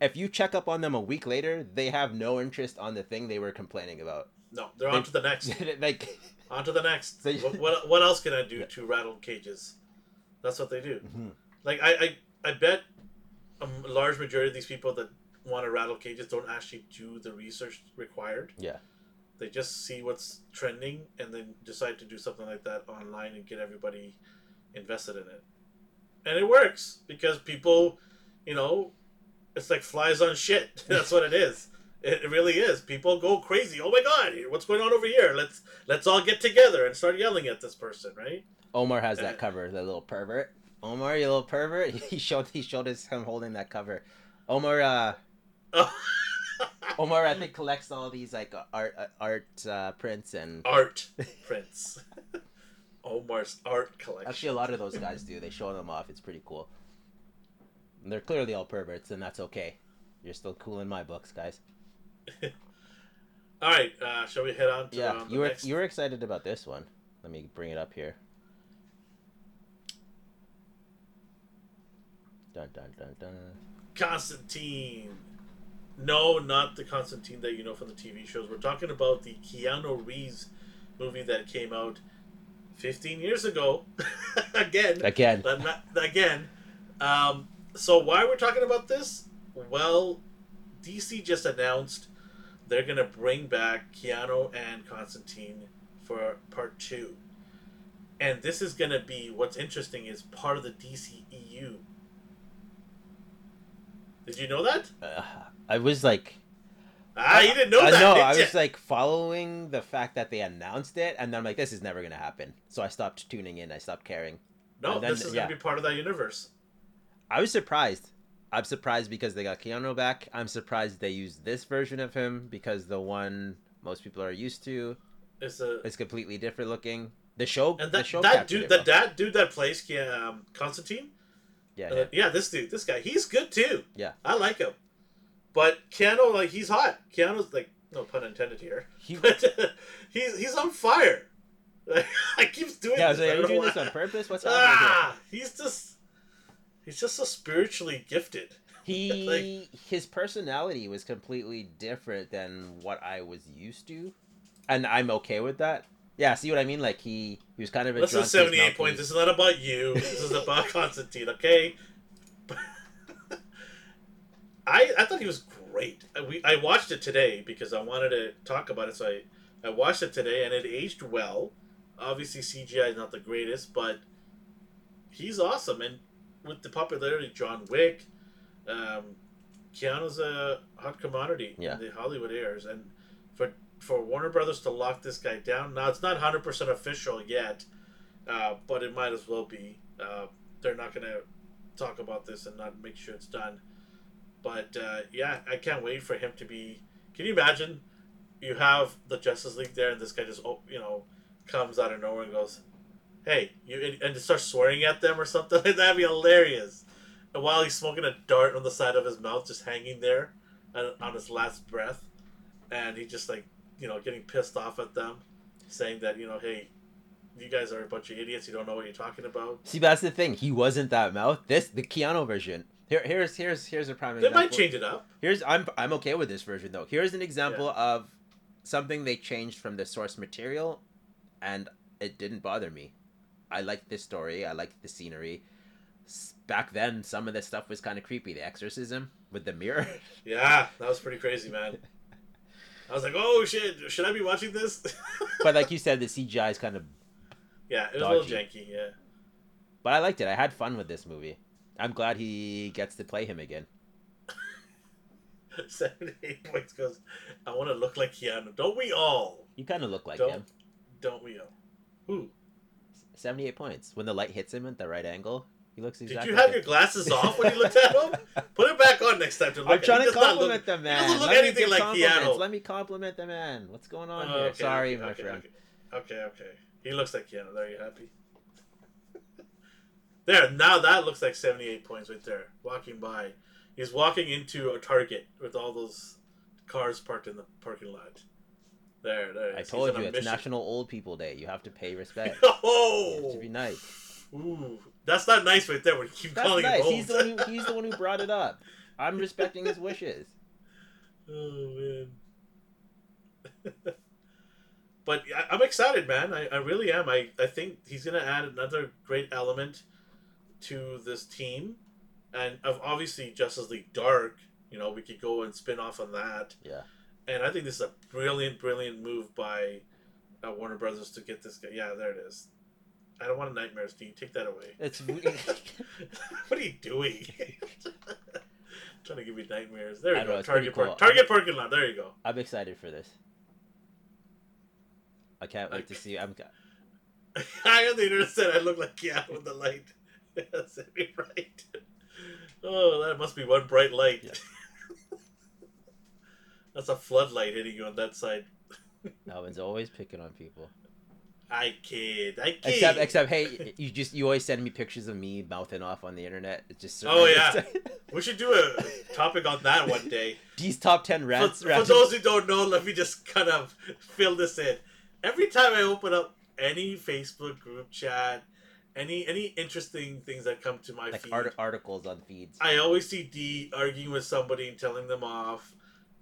If you check up on them a week later, they have no interest on the thing they were complaining about. No, they're They- on to the next. like on to the next. They- what, what, what else can I do to rattle cages? That's what they do. Mhm. Like I, I, I bet a large majority of these people that want to rattle cages don't actually do the research required. Yeah. They just see what's trending and then decide to do something like that online and get everybody invested in it. And it works because people, you know, it's like flies on shit. That's what it is. It really is. People go crazy. Oh my god, what's going on over here? Let's let's all get together and start yelling at this person, right? Omar has that cover, that little pervert. Omar, you little pervert. He showed he showed us him holding that cover. Omar, uh, Oh. Omar, I think collects all these like art uh, art uh, prints and art prints. Omar's art collection. actually a lot of those guys do. They show them off. It's pretty cool. And they're clearly all perverts, and that's okay. You're still cool in my books, guys. All right, uh, shall we head on to Yeah, um, you were next? you were excited about this one. Let me bring it up here. Dun dun dun dun. Constantine. No, not the Constantine that you know from the TV shows. We're talking about the Keanu Reeves movie that came out 15 years ago. again, Again, not, again. Um, so why we're talking about this? Well, DC just announced they're gonna bring back Keanu and Constantine for part two, and this is gonna be what's interesting is part of the DCEU. Did you know that? uh, I was like, Ah, you didn't know I that. did I was like following the fact that they announced it, and then I'm like, this is never gonna happen. So I stopped tuning in. I stopped caring. no, then- this is yeah. gonna be part of that universe. I was surprised. I'm surprised because they got Keanu back. I'm surprised they used this version of him because the one most people are used to It's a is completely different looking. The show, and the that show that dude, that well. that dude that plays um, Constantine. yeah, Uh, yeah. yeah, this dude, this guy, he's good too. Yeah. I like him. But Keanu, like, he's hot. Keanu's like, no pun intended here, He, but he's he's on fire. I keep doing yeah, I this. was like, are you doing this on purpose? What's happening here? Ah, he's just he's just so spiritually gifted. He his personality was completely different than what I was used to, and I'm okay with that. Yeah, see what I mean? Like he he was kind of a he was seventy eight points. This is not about you. This is about Constantine. Okay. I I thought he was great. I- We I watched it today because I wanted to talk about it, so I I watched it today and it aged well. Obviously, CGI is not the greatest, but he's awesome. And with the popularity, of John Wick, um, Keanu's a hot commodity Yeah. in the Hollywood airs, and for for Warner Brothers to lock this guy down now, it's not hundred percent official yet, uh, but it might as well be. Uh, they're not gonna talk about this and not make sure it's done. But uh, yeah, I can't wait for him to be. Can you imagine? You have the Justice League there, and this guy just oh, you know comes out of nowhere and goes, "Hey," you and just starts swearing at them or something. That'd be hilarious. And while he's smoking a dart on the side of his mouth, just hanging there, on on his last breath, and he just like you know getting pissed off at them, saying that you know, hey, you guys are a bunch of idiots. You don't know what you're talking about. See, that's the thing. He wasn't that mouth. This the Keanu version. Here, here's here's here's a prime They example. might change it up. Here's I'm I'm okay with this version though. Here's an example of something they changed from the source material, and it didn't bother me. I liked this story. I liked the scenery. Back then, some of this stuff was kind of creepy. The exorcism with the mirror. Yeah, that was pretty crazy, man. I was like, oh shit, should I be watching this? but like you said, the CGI is kind of. yeah, it was a little janky. Yeah. But I liked it. I had fun with this movie. I'm glad he gets to play him again. 78 points goes, I want to look like Keanu. Don't we all? You kind of look like Don't- him. Don't we all? Who? 78 points. When the light hits him at the right angle, he looks exactly. Did you have like your glasses off when you looked at him? Put it back on next time to look I'm trying He to compliment look- the man. doesn't look Let me anything like. Keanu. Let me compliment the man. What's going on Oh, here? okay, Sorry, okay, my okay, friend. Okay. okay, okay. He looks like Keanu. There, you happy? There, now that looks like 78 points right there. Walking by. He's walking into a Target with all those cars parked in the parking lot. There, there. I told you it's mission. National Old People Day. You have to pay respect. Oh! You Oh! have to be nice. Ooh, that's not nice right there when you keep That's calling nice. He's the one who he's the one who brought it up. I'm respecting his wishes. oh man. but I, I'm excited, man. I, I really am. I, I think he's gonna add another great element to this team, and of obviously Justice League Dark. You know, we could go and spin off on that. Yeah. And I think this is a brilliant, brilliant move by uh, Warner Brothers to get this guy. Yeah, there it is. I don't want a nightmare, Steve. Take that away. It's what are you doing? Trying to give me nightmares. There you go. pretty Target, park, cool. Target parking lot. There you go. I'm excited for this. I can't wait to see. I'm I on the internet said I look like Keanu with the light. That's it, right. Oh, that must be one bright light. Yeah. That's a floodlight hitting you on that side. Alvin's always picking on people. I kid. I kid. Except, except, hey, you just you always send me pictures of me mouthing off on the internet. It's just Oh, yeah. we should do a topic on that one day. These top ten For, rants. for those who don't know, let me just kind of fill this in. Every time I open up any Facebook group chat, any any interesting things that come to my like feed, art- articles on feeds. I always see D arguing with somebody and telling them off,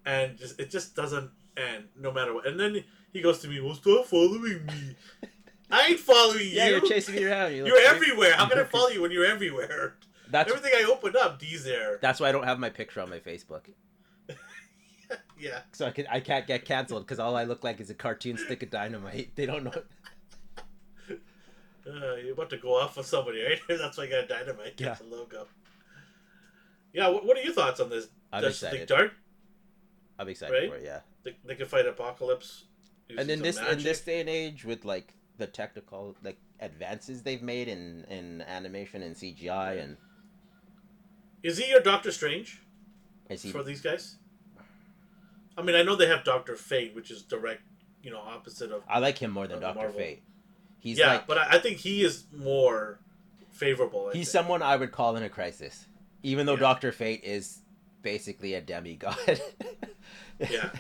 and just it just doesn't end no matter what. And then he goes to me, "Well, stop following me." I ain't following yeah, you. you're chasing me around. You You're look- everywhere. How can I follow you when you're everywhere? That's Everything I opened up, D's there. that's why I don't have my picture on my Facebook. Yeah. So I can I can't get canceled because all I look like is a cartoon stick of dynamite. They don't know. Uh, you're about to go off with somebody, right? That's why I got dynamite. Yeah. The logo. Yeah. What, what are your thoughts on this? I'm excited. Dark. I'm excited Right? for it. Yeah. They, they can fight Apocalypse. and in this in this day and age with like the technical like advances they've made in in animation and CGI and is he your Doctor Strange is he for these guys? I mean, I know they have Doctor Fate, which is direct, you know, opposite of. I like him more than Doctor Fate. He's yeah, like but I, think he is more favorable. I he's think. someone I would call in a crisis, even though Yeah. Doctor Fate is basically a demigod. Yeah.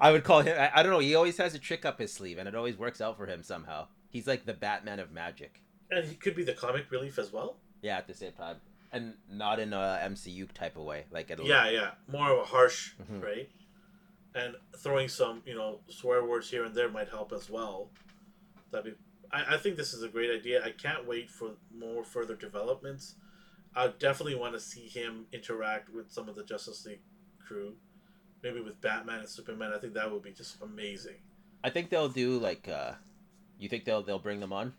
I would call him. I, I don't know. He always has a trick up his sleeve, and it always works out for him somehow. He's like the Batman of magic. and he could be the comic relief as well. Yeah, at the same time, and not in a MCU type of way. Like Yeah, yeah, more of a harsh, Mhm. right? And throwing some, you know, swear words here and there might help as well. That'd be. I, I think this is a great idea. I can't wait for more further developments. I definitely want to see him interact with some of the Justice League crew. maybe with Batman and Superman. I think that would be just amazing. I think they'll do like. uh You think they'll they'll bring them on?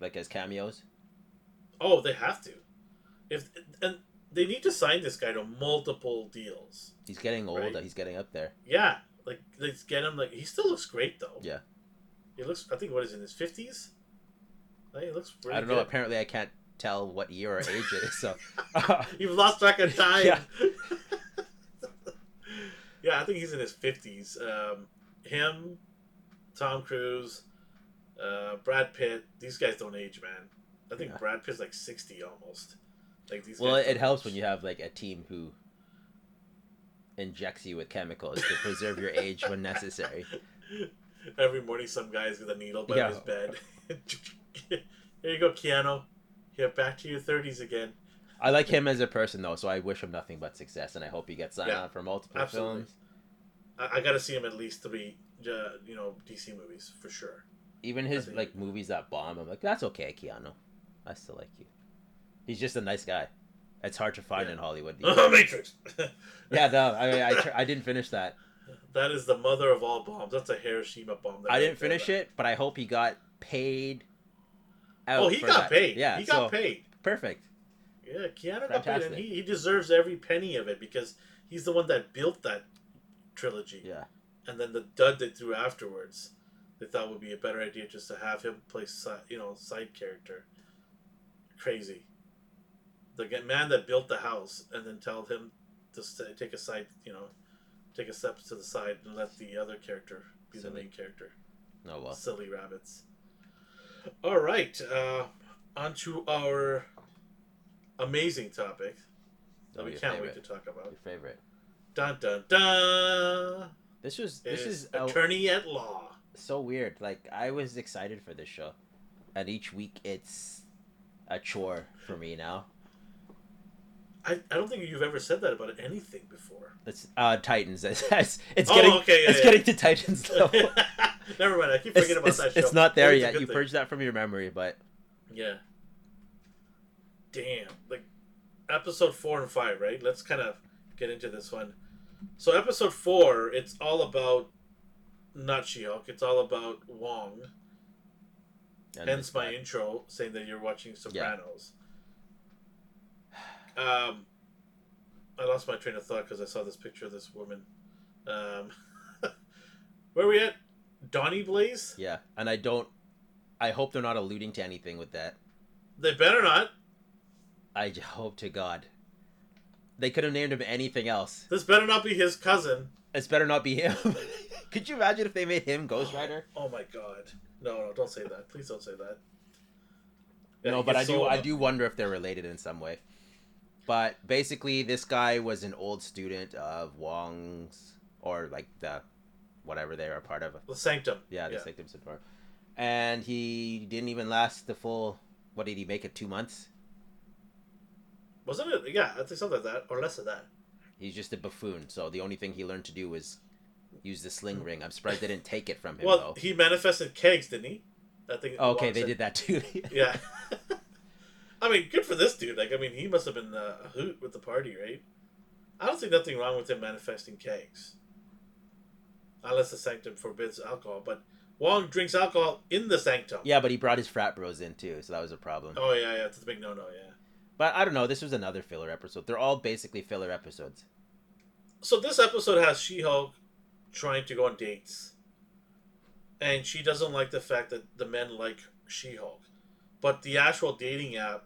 Like as cameos. Oh, they have to. If and they need to sign this guy to multiple deals. He's getting old. Right. He's getting up there. Yeah, like let's get him. Like he still looks great though. Yeah. He looks. I think what is it, in his fifties. He looks. Really I don't know. Apparently, I can't tell what year or age it is. So. You've lost track of time. Yeah. yeah, I think he's in his fifties. Um, him, Tom Cruise, uh, Brad Pitt. These guys don't age, man. I think Yeah. Brad Pitt's like sixty almost. Like these. well, guys it, it helps age. when you have like a team who injects you with chemicals to preserve your age when necessary. Every morning, some guy's with a needle by Yeah. his bed. there you go, Keanu. You're back to your thirties again. I like him as a person though, so I wish him nothing but success, and I hope he gets signed Yeah, on for multiple absolutely. films. I, I got to see him at least three, uh, you know, DC movies for sure. Even his like movies that bomb, I'm like, that's okay, Keanu. I still like you. He's just a nice guy. It's hard to find Yeah. in Hollywood. Matrix. yeah, no, I mean, I, I didn't finish that. That is the mother of all bombs. That's a Hiroshima bomb. that I didn't finish it, but I hope he got paid. Oh, he got that. paid. Yeah, he so got paid. perfect. Yeah, Keanu got paid, and he, he deserves every penny of it because he's the one that built that trilogy. Yeah, And then the dud they threw afterwards, they thought would be a better idea just to have him play, you know, side character. Crazy. The man that built the house, and then tell him to take a side, you know, take a step to the side and let the other character be the main character. oh well. Silly rabbits. All right, uh, on to our amazing topic that Oh, we can't favorite. wait to talk about. Your favorite. Dun dun dun! This was this Is is a- attorney at law. so weird. Like I was excited for this show, and each week it's a chore for me now. I, I don't think you've ever said that about anything before. It's uh Titans. It's it's, it's Oh, getting okay, yeah, it's yeah. getting to Titans level. Never mind. I keep it's, forgetting about it's, that show. it's not there it's yet. You thing. purged that from your memory, but Yeah. Damn. Like episode four and five, right? Let's kind of get into this one. So episode four, it's all about not She-Hulk. It's all about Wong. and Hence my guy- intro saying that you're watching Sopranos. Um, I lost my train of thought because I saw this picture of this woman. Um, where are we at? Donny Blaze? yeah, and I don't. I hope they're not alluding to anything with that. They better not. I hope to God. They could have named him anything else. This better not be his cousin. It's better not be him. could you imagine if they made him Ghost Rider? Oh my god. No, no, don't say that. Please don't say that. no, but I do. so- I do wonder if they're related in some way. But basically, this guy was an old student of Wong's, or like the, whatever they were a part of. The Sanctum. Yeah, the Yeah. Sanctum Sanctorum. And he didn't even last the full. What did he make it? Two months. Wasn't it? Yeah, I think something like that, or less of that. He's just a buffoon. So the only thing he learned to do was use the sling ring. I'm surprised they didn't take it from him well, though. he manifested kegs, didn't he? I think. Okay, they said- did that too. Yeah. I mean, good for this dude. Like, I mean, he must have been uh, a hoot with the party, right? I don't see nothing wrong with him manifesting kegs, unless the sanctum forbids alcohol. But Wong drinks alcohol in the sanctum. yeah, but he brought his frat bros in too, so that was a problem. Oh yeah, yeah. It's a big no-no. Yeah. But I don't know. This was another filler episode. They're all basically filler episodes. So this episode has She-Hulk trying to go on dates, and she doesn't like the fact that the men like She-Hulk, but the actual dating app,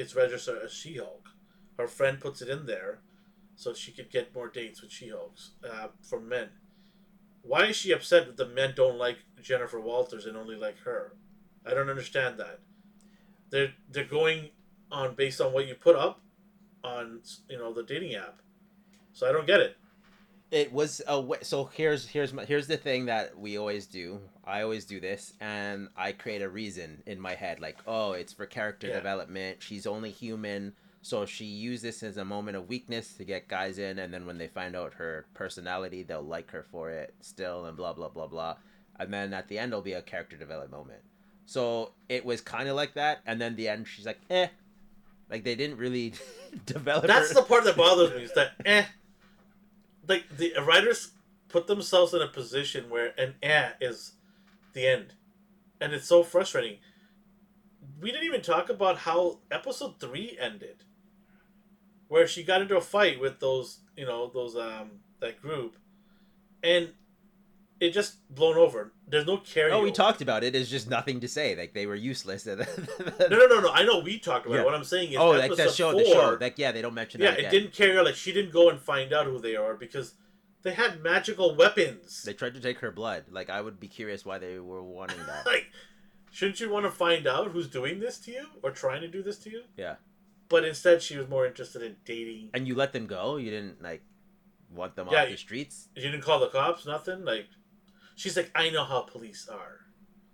it's registered as She-Hulk. Her friend puts it in there, so she could get more dates with She-Hulks uh, from men. Why is she upset that the men don't like Jennifer Walters and only like her? I don't understand that. They're they're going on based on what you put up on you know the dating app. So I don't get it. It was a way, so here's here's my, here's the thing that we always do. I always do this, and I create a reason in my head, like, oh, it's for character Yeah. development. She's only human, so she used this as a moment of weakness to get guys in, and then when they find out her personality, they'll like her for it still, and blah blah blah blah. And then at the end, it'll be a character development moment. So it was kind of like that, and then the end, she's like, eh, like they didn't really develop. That's her. the part that bothers me. Is that eh? Like the writers put themselves in a position where an eh is the end, and it's so frustrating. We didn't even talk about how episode three ended, where she got into a fight with those, you know, those um that group, and it just blown over. There's no carry. Oh, we talked about it. It's just nothing to say. Like they were useless. No, no, no, no. I know we talked about Yeah. it. What I'm saying is, oh, like the show. four, The show. Like yeah, they don't mention that. yeah, it again. didn't carry. Like she didn't go and find out who they are because they had magical weapons. They tried to take her blood. Like I would be curious why they were wanting that. like, shouldn't you want to find out who's doing this to you or trying to do this to you? Yeah. But instead, she was more interested in dating. and you let them go. You didn't like want them Yeah, off the streets. You didn't call the cops. Nothing. Like, she's like, I know how police are.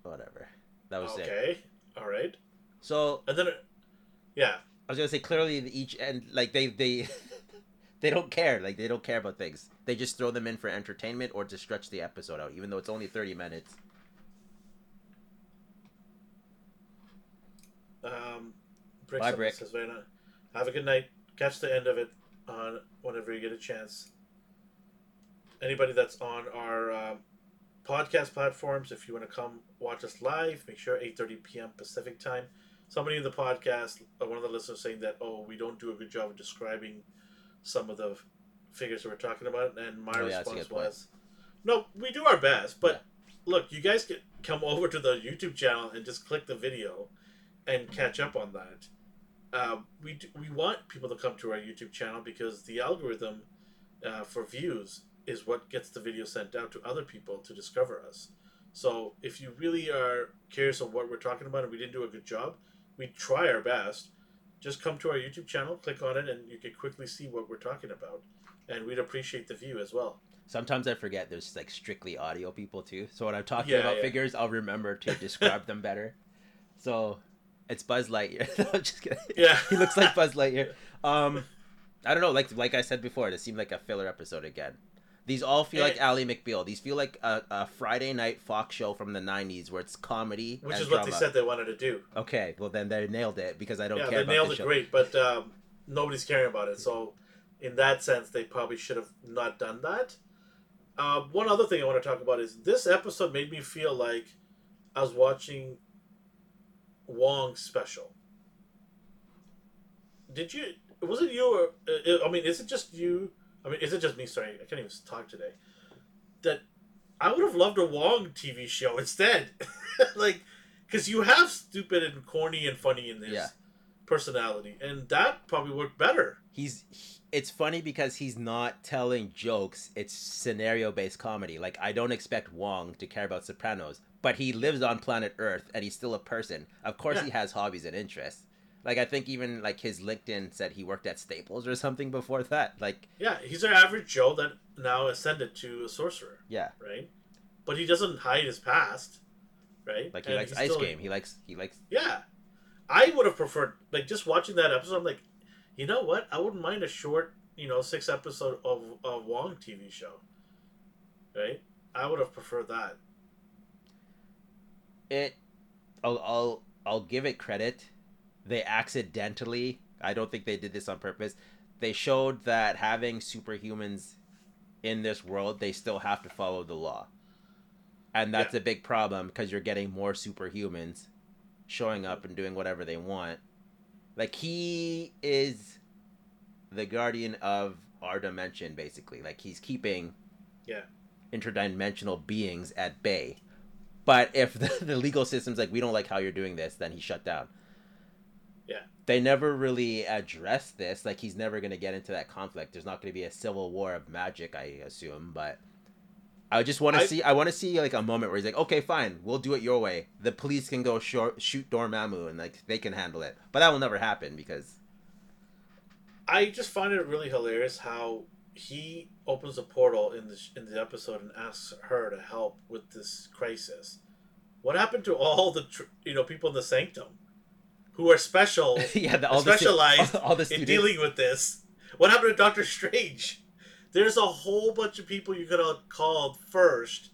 Whatever. That was it. Okay. All right. So And then, yeah. I was gonna say clearly each end like they they they don't care like they don't care about things. They just throw them in for entertainment or to stretch the episode out, even though it's only thirty minutes. Um, Brick Bye, Brick. says now. Have a good night. Catch the end of it on whenever you get a chance. Anybody that's on our um, podcast platforms, if you want to come watch us live, make sure 8:30 p.m. Pacific time. Somebody in the podcast, uh, one of the listeners, saying that oh, we don't do a good job of describing some of the figures that we're talking about, and my Oh, yeah, response was, no, we do our best, but look, you guys can come over to the YouTube channel and just click the video and catch up on that. Uh, we do, we want people to come to our YouTube channel because the algorithm uh, for views is what gets the video sent out to other people to discover us. So if you really are curious of what we're talking about and we didn't do a good job, we try our best. Just come to our YouTube channel, click on it, and you can quickly see what we're talking about. And we'd appreciate the view as well. Sometimes I forget there's like strictly audio people too. So when I'm talking Yeah, about yeah. figures, I'll remember to describe them better. So it's Buzz Lightyear. I'm just kidding. Yeah. he looks like Buzz Lightyear. Um, I don't know. Like like I said before, it seemed like a filler episode again. These all feel like Eh. Ally McBeal. These feel like a, a Friday night Fox show from the '90s where it's comedy Which and is what they said they wanted to do. Okay, well then they nailed it because I don't care about it. yeah, care they nailed it show. great, but um, nobody's caring about it. So, in that sense, they probably should have not done that. Uh, one other thing I want to talk about is this episode made me feel like I was watching Wong's special. Did you? Was it you? Or, uh, I mean, is it just you? I mean, is it just me? Sorry, I can't even talk today. That I would have loved a Wong TV show instead, like because you have stupid and corny and funny in this Yeah. personality, and that probably worked better. He's he- it's funny because he's not telling jokes. It's scenario based comedy. Like I don't expect Wong to care about Sopranos, but he lives on planet Earth and he's still a person. Of course, Yeah. he has hobbies and interests. Like I think even like his LinkedIn said he worked at Staples or something before that. Like Yeah, he's our average Joe that now ascended to a sorcerer, yeah, right? But he doesn't hide his past, right? like he And likes ice still- game. He likes he likes Yeah, I would have preferred like just watching that episode. I'm like, you know what? I wouldn't mind a short, you know, six episode of a Wong TV show, right? I would have preferred that. it. I'll I'll I'll give it credit. They accidentally. I don't think they did this on purpose. They showed that having superhumans in this world, they still have to follow the law, and that's a big problem because you're getting more superhumans showing up and doing whatever they want. Like he is the guardian of our dimension, basically. Like he's keeping Yeah. interdimensional beings at bay. But if the, the legal system's like, we don't like how you're doing this, then he's shut down. Yeah. They never really address this. Like, he's never going to get into that conflict. There's not going to be a civil war of magic, I assume. But I just want to see, I want to see, like, a moment where he's like, okay, fine, we'll do it your way. The police can go short, shoot Dormammu and, like, they can handle it. But that will never happen because, I just find it really hilarious how he opens a portal in the in the episode and asks her to help with this crisis. What happened to all the tr- you know people in the sanctum who are special yeah, the, all the, specialized all, the in dealing with this? What happened to Doctor Strange? There's a whole bunch of people you could have called first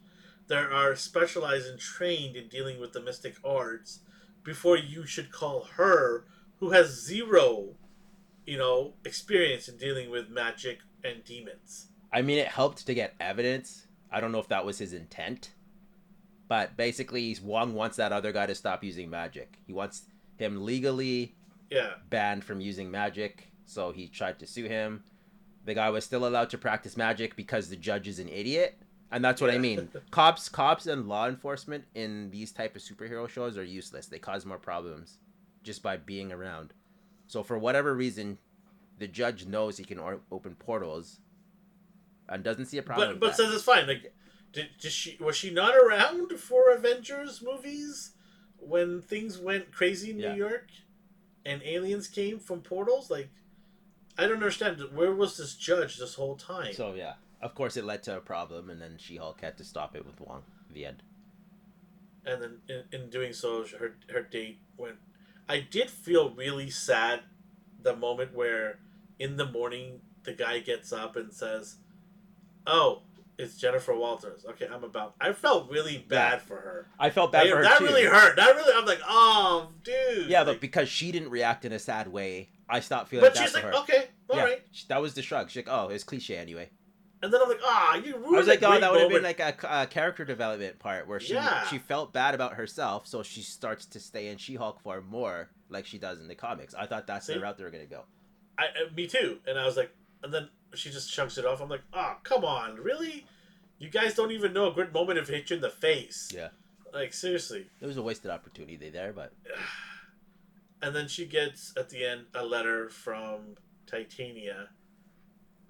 that are specialized and trained in dealing with the mystic arts before you should call her who has zero you know experience in dealing with magic and demons I mean, it helped to get evidence. I don't know if that was his intent, but basically, he's Wong wants that other guy to stop using magic. He wants him legally Yeah. banned from using magic, so he tried to sue him. The guy was still allowed to practice magic because the judge is an idiot, and that's what I mean. cops, cops, and law enforcement in these type of superhero shows are useless. They cause more problems just by being around. So for whatever reason, the judge knows he can or- open portals, and doesn't see a problem. But but that. says it's fine. Like, did, did she was she not around for Avengers movies when things went crazy in Yeah. New York and aliens came from portals? Like, I don't understand. Where was this judge this whole time? So yeah, of course it led to a problem, and then She-Hulk had to stop it with Wong. The end. and then in, in doing so, her her date went. I did feel really sad the moment where in the morning the guy gets up and says, "Oh, it's Jennifer Walters." Okay, I'm about. I felt really bad for her. I felt bad Like, for her that too. really hurt. That really, I'm like, oh, dude. Yeah, Like, but because she didn't react in a sad way, I stopped feeling but bad she's like, her. okay, all yeah, right. that was the shrug. She's like, "Oh, it's cliche anyway." And then I'm like, ah, you ruined I was like, "Oh, that would have been like a, a character development part where she Yeah. she felt bad about herself, so she starts to stay in She-Hulk for more, like she does in the comics." I thought that's See? the route they were gonna go. I, uh, me too. And I was like, and then she just chunks it off. I'm like, oh, come on, really? You guys don't even know a good moment if it hit you in the face. Yeah. Like seriously. It was a wasted opportunity there, but And then she gets at the end a letter from Titania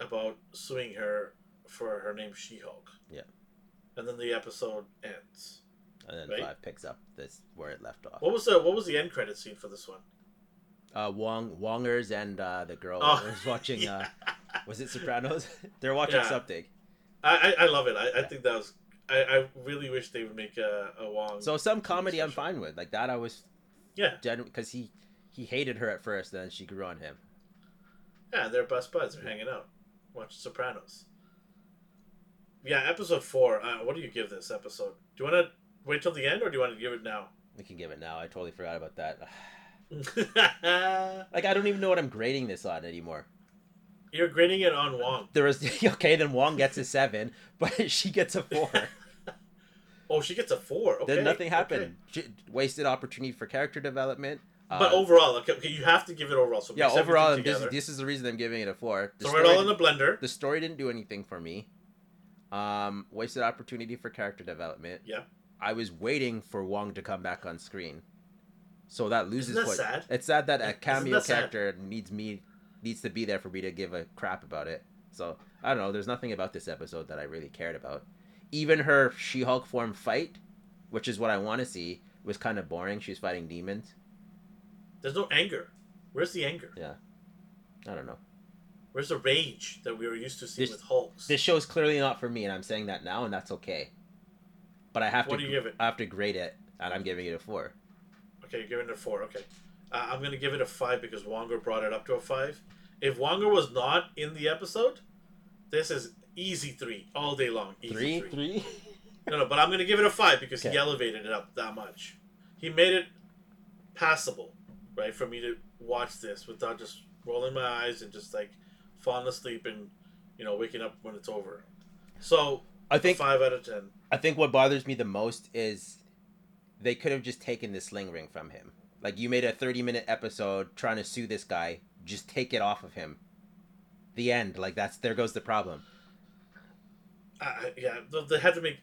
about suing her for her name She-Hulk. Yeah. And then the episode ends. and then Right. five picks up this where it left off. What was the what was the end credit scene for this one? Uh, Wong Wongers and uh, the girl Oh, was watching. yeah. Uh, was it Sopranos? They're watching Yeah. something. I, I, I love it. I, I think that was. I, I really wish they would make a, a Wong. So some comedy I'm fine with. Like that I was yeah, because he he hated her at first, then she grew on him. yeah, they're best buds. They're hanging out, watching Sopranos. Yeah, episode four. Uh, what do you give this episode? Do you want to wait till the end, or do you want to give it now? We can give it now. I totally forgot about that. Like I don't even know what I'm grading this on anymore. You're grading it on Wong. There was okay, then Wong gets a seven, but she gets a four. Oh, she gets a four. Okay, then nothing okay. happened. She, wasted opportunity for character development. But Uh, overall, okay, okay, you have to give it overall. So yeah, overall, this, this is the reason I'm giving it a four. The throw it all in the blender. the story didn't do anything for me. Um, wasted opportunity for character development. Yeah. I was waiting for Wong to come back on screen, so that loses. Isn't that sad? It's sad that a cameo that sad? character needs me needs to be there for me to give a crap about it. So I don't know. There's nothing about this episode that I really cared about. Even her She-Hulk form fight, which is what I want to see, was kind of boring. She's fighting demons. There's no anger. Where's the anger? Yeah, I don't know. Where's the rage that we were used to seeing This- with Hulks? This show is clearly not for me, and I'm saying that now, and that's okay. But I have What to. do you give it? I have to grade it, and I'm giving it a four. Okay, you're giving it a four. Okay, uh, I'm gonna give it a five because Wonger brought it up to a five. If Wonger was not in the episode, this is easy three all day long. Easy Three, three. three. No, no, but I'm gonna give it a five because he elevated it up that much. He made it passable, right, for me to watch this without just rolling my eyes and just like falling asleep and you know waking up when it's over. So I think five out of ten. I think what bothers me the most is they could have just taken the sling ring from him. Like you made a 30 minute episode trying to sue this guy, just take it off of him. The end. Like that's there goes the problem. I, I- yeah, they- had to make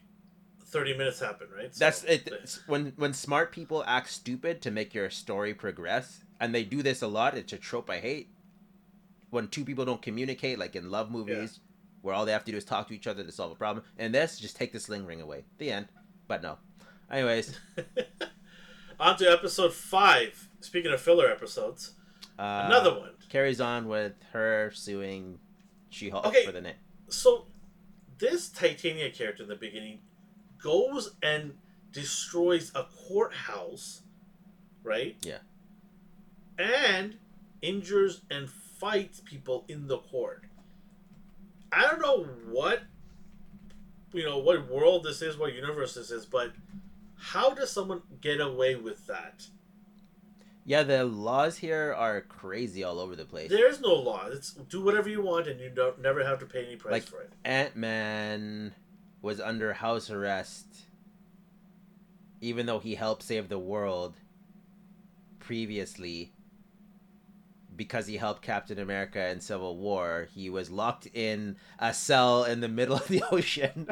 thirty minutes happen, right? So That's it. they- when when smart people act stupid to make your story progress, and they do this a lot. It's a trope I hate. When two people don't communicate, like in love movies, where all they have to do is talk to each other to solve a problem. And this, just take the sling ring away. The end. But no. Anyways, On to episode five. Speaking of filler episodes, uh, another one. carries on with her suing She-Hulk Okay. for the name. So, this Titania character in the beginning goes and destroys a courthouse, right? Yeah. And injures and fights people in the court. I don't know what, you know, what world this is, what universe this is, but how does someone get away with that? Yeah, the laws here are crazy all over the place. There is no law. It's do whatever you want, and you don't never have to pay any price Like- for it. Ant Man was under house arrest, even though he helped save the world previously. Because he helped Captain America in Civil War, he was locked in a cell in the middle of the ocean.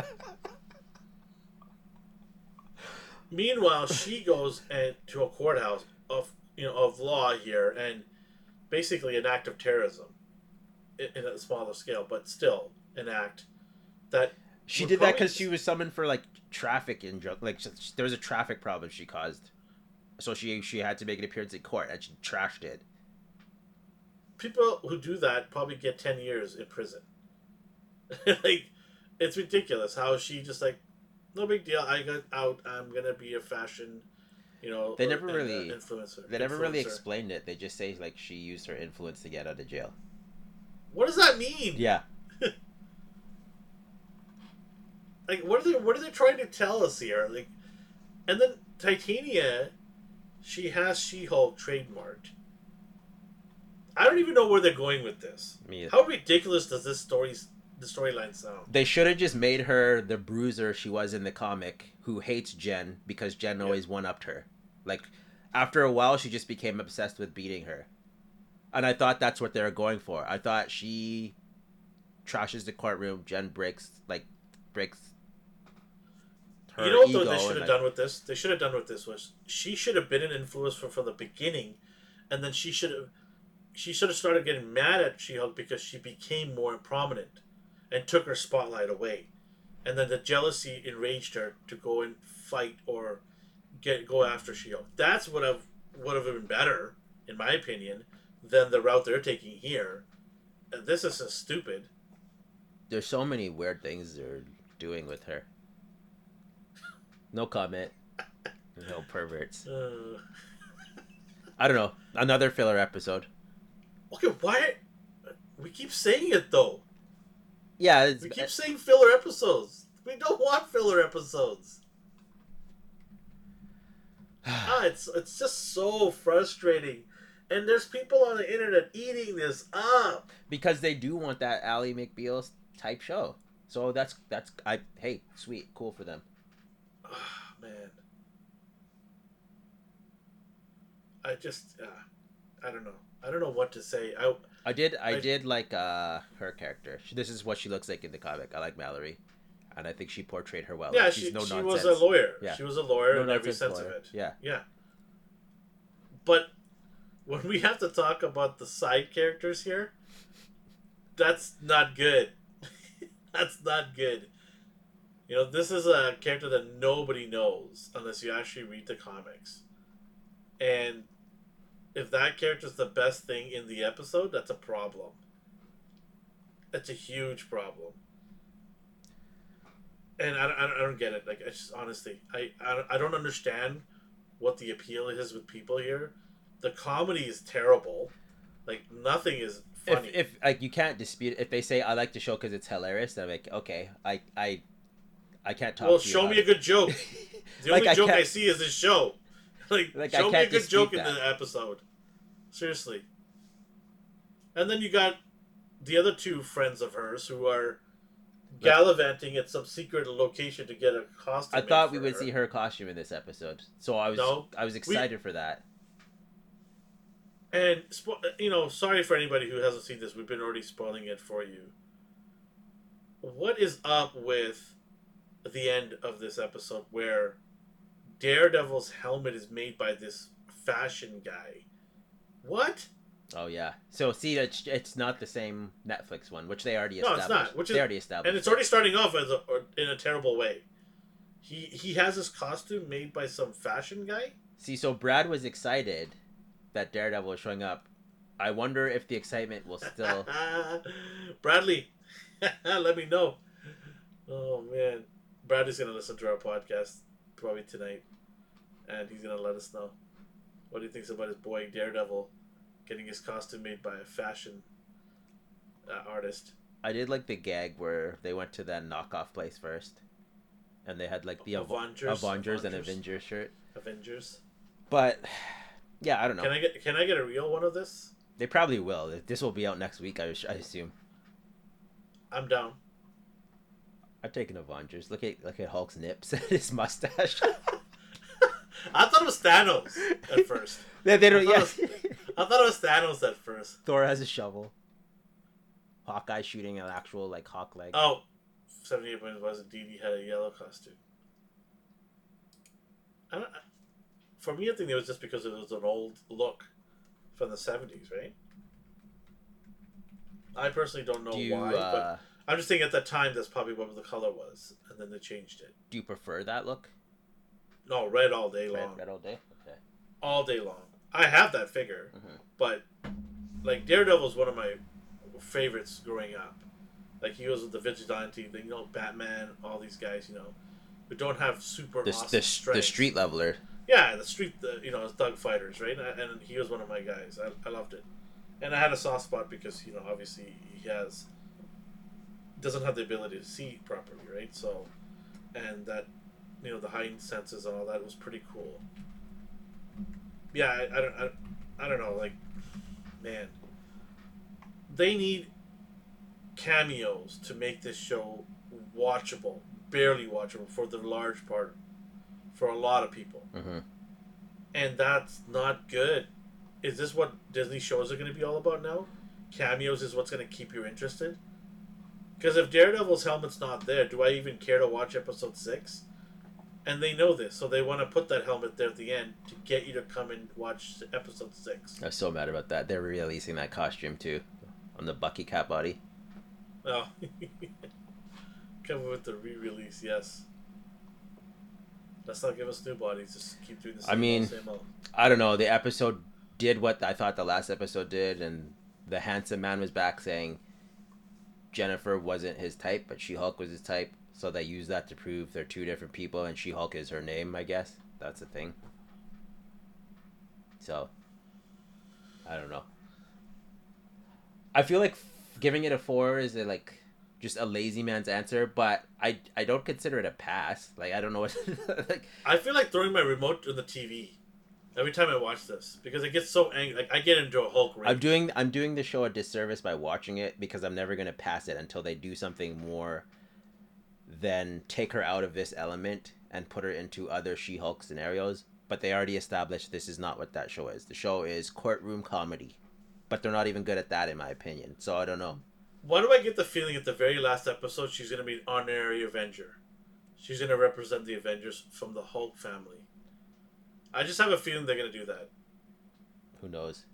Meanwhile, she goes and to a courthouse of you know of law here, and basically an act of terrorism, in, in a smaller scale, but still an act that she did that because she was summoned for like traffic and drug. Like there was a traffic problem she caused, so she she had to make an appearance in court and she trashed it. people who do that probably get 10 years in prison. like, it's ridiculous how she just like, no big deal. I got out. I'm gonna be a fashion, you know. They never uh, really- influencer. They never really explained it. They just say like she used her influence to get out of jail. What does that mean? Yeah, Like, what are they? What are they trying to tell us here? Like, and then Titania, she has She-Hulk trademarked. I don't even know where they're going with this. me. How ridiculous does this story's the storyline sound? They should have just made her the bruiser she was in the comic, who hates Jen because Jen Yeah. always one upped her. Like after a while, she just became obsessed with beating her, and I thought that's what they were going for. I thought she trashes the courtroom. Jen breaks like breaks. Her you know what they should have like- done with this? They should have done with this was she should have been an influence from, the beginning, and then she should have she should have started getting mad at She-Hulk because she became more prominent, and took her spotlight away, and then the jealousy enraged her to go and fight or get go after She-Hulk. That's what have would have been better, in my opinion, than the route they're taking here. And this is just stupid. There's so many weird things they're doing with her. No comment. No perverts. Uh, I don't know. Another filler episode. okay, why? We keep saying it though. Yeah, it's, We keep saying filler episodes. We don't want filler episodes. Ah, it's it's just so frustrating. And there's people on the internet eating this up. because they do want that Ally McBeal type show. So that's that's I hey sweet cool for them. Ah, man. I just, uh, I don't know. I don't know what to say. I I did I, I- did like uh her character. She, this is what she looks like in the comic. I like Mallory, and I think she portrayed her well. yeah, Like, she, no she was a lawyer. Yeah. She was a lawyer No in every sense lawyer. of it. Yeah. Yeah. But when we have to talk about the side characters here, that's not good. that's not good. You know, this is a character that nobody knows unless you actually read the comics. And if that character's the best thing in the episode, that's a problem. That's a huge problem. And I, I, don't- I don't get it. Like, I just honestly, I, I, don't- I don't understand what the appeal is with people here. The comedy is terrible. Like, nothing is If, funny. if like you can't dispute if they say I like the show because it's hilarious, then I'm like okay, I I I can't talk. well, show me a good joke. The Like, only I joke I can't- see is this show. Like, Like, show me a good joke in the episode. Seriously. And then you got the other two friends of hers who are gallivanting at some secret location to get a costume. I thought we would her. see her costume in this episode, so I was No. I was excited for that. And spo- you know, sorry for anybody who hasn't seen this. We've been already spoiling it for you. What is up with the end of this episode where Daredevil's helmet is made by this fashion guy? What? Oh yeah. So see, it's, it's not the same Netflix one, which they already No, it's established. not, which they is- already established. And it's already starting off as a, in a terrible way. He he has his costume made by some fashion guy. See, so Brad was excited that Daredevil was showing up. I wonder if the excitement will still. Bradley, let me know. Oh man, Bradley's gonna listen to our podcast probably tonight, and he's gonna let us know what he thinks about his boy Daredevil getting his costume made by a fashion uh, artist. I did like the gag where they went to that knockoff place first, and they had like the Av- Avengers, Avengers and Avengers. Avengers shirt. Avengers. But Yeah, I don't know. Can I get can I get a real one of this? They probably will. This will be out next week. I, I assume. I'm down. I've taken Avengers. Look at look at Hulk's nips and his mustache. I thought it was Thanos at first. they, they don't. I Yeah. thought I thought it was Thanos at first. Thor has a shovel. Hawkeye shooting an actual like hawk leg. Oh, 78 points was indeed he had a yellow costume. I don't, for me, I think it was just because it was an old look from the 70s, right? I personally don't know do you why, uh, but I'm just thinking at that time that's probably what the color was, and then they changed it. do you prefer that look? No, red all day Red, long. red all day. Okay. All day long. I have that figure, Mhm. but like Daredevil's one of my favorites growing up. Like he was with the vigilante, you know, Batman, all these guys, you know, who don't have super The, awesome the, the street leveler. Yeah, the street, the, you know, thug fighters, right? And, and he was one of my guys. I, I loved it, and I had a soft spot because you know, obviously he has doesn't have the ability to see properly, right? So, and that, you know, the heightened senses and all that was pretty cool. Yeah, I, I don't, I, I don't know, like, man, they need cameos to make this show watchable, barely watchable for the large part, for a lot of people hmm and that's not good. Is this what Disney shows are going to be all about now? Cameos is what's going to keep you interested. Because if Daredevil's helmet's not there, do I even care to watch episode six? And they know this, so they want to put that helmet there at the end to get you to come and watch episode six. I'm so mad about that. They're releasing that costume too, on the Bucky Cap body. Oh, coming with the re-release, yes. Let's not give us new bodies. Just keep doing the I same mean- old, same old. I don't know. The episode did what I thought the last episode did, and the handsome man was back saying Jennifer wasn't his type, but She Hulk was his type. So they use that to prove they're two different people, and She Hulk is her name. I guess that's the thing. So I don't know. I feel like giving it a four is a, like just a lazy man's answer, but I I don't consider it a pass. Like I don't know what like I feel like throwing my remote to the TV every time I watch this because it gets so angry. Like I get into a Hulk rage. I'm doing I'm doing the show a disservice by watching it because I'm never gonna pass it until they do something more than take her out of this element and put her into other She-Hulk scenarios. But they already established this is not what that show is. The show is courtroom comedy, but they're not even good at that in my opinion. So I don't know. Why do I get the feeling at the very last episode she's gonna be an honorary Avenger? She's gonna represent the Avengers from the Hulk family. I just have a feeling they're gonna do that. Who knows?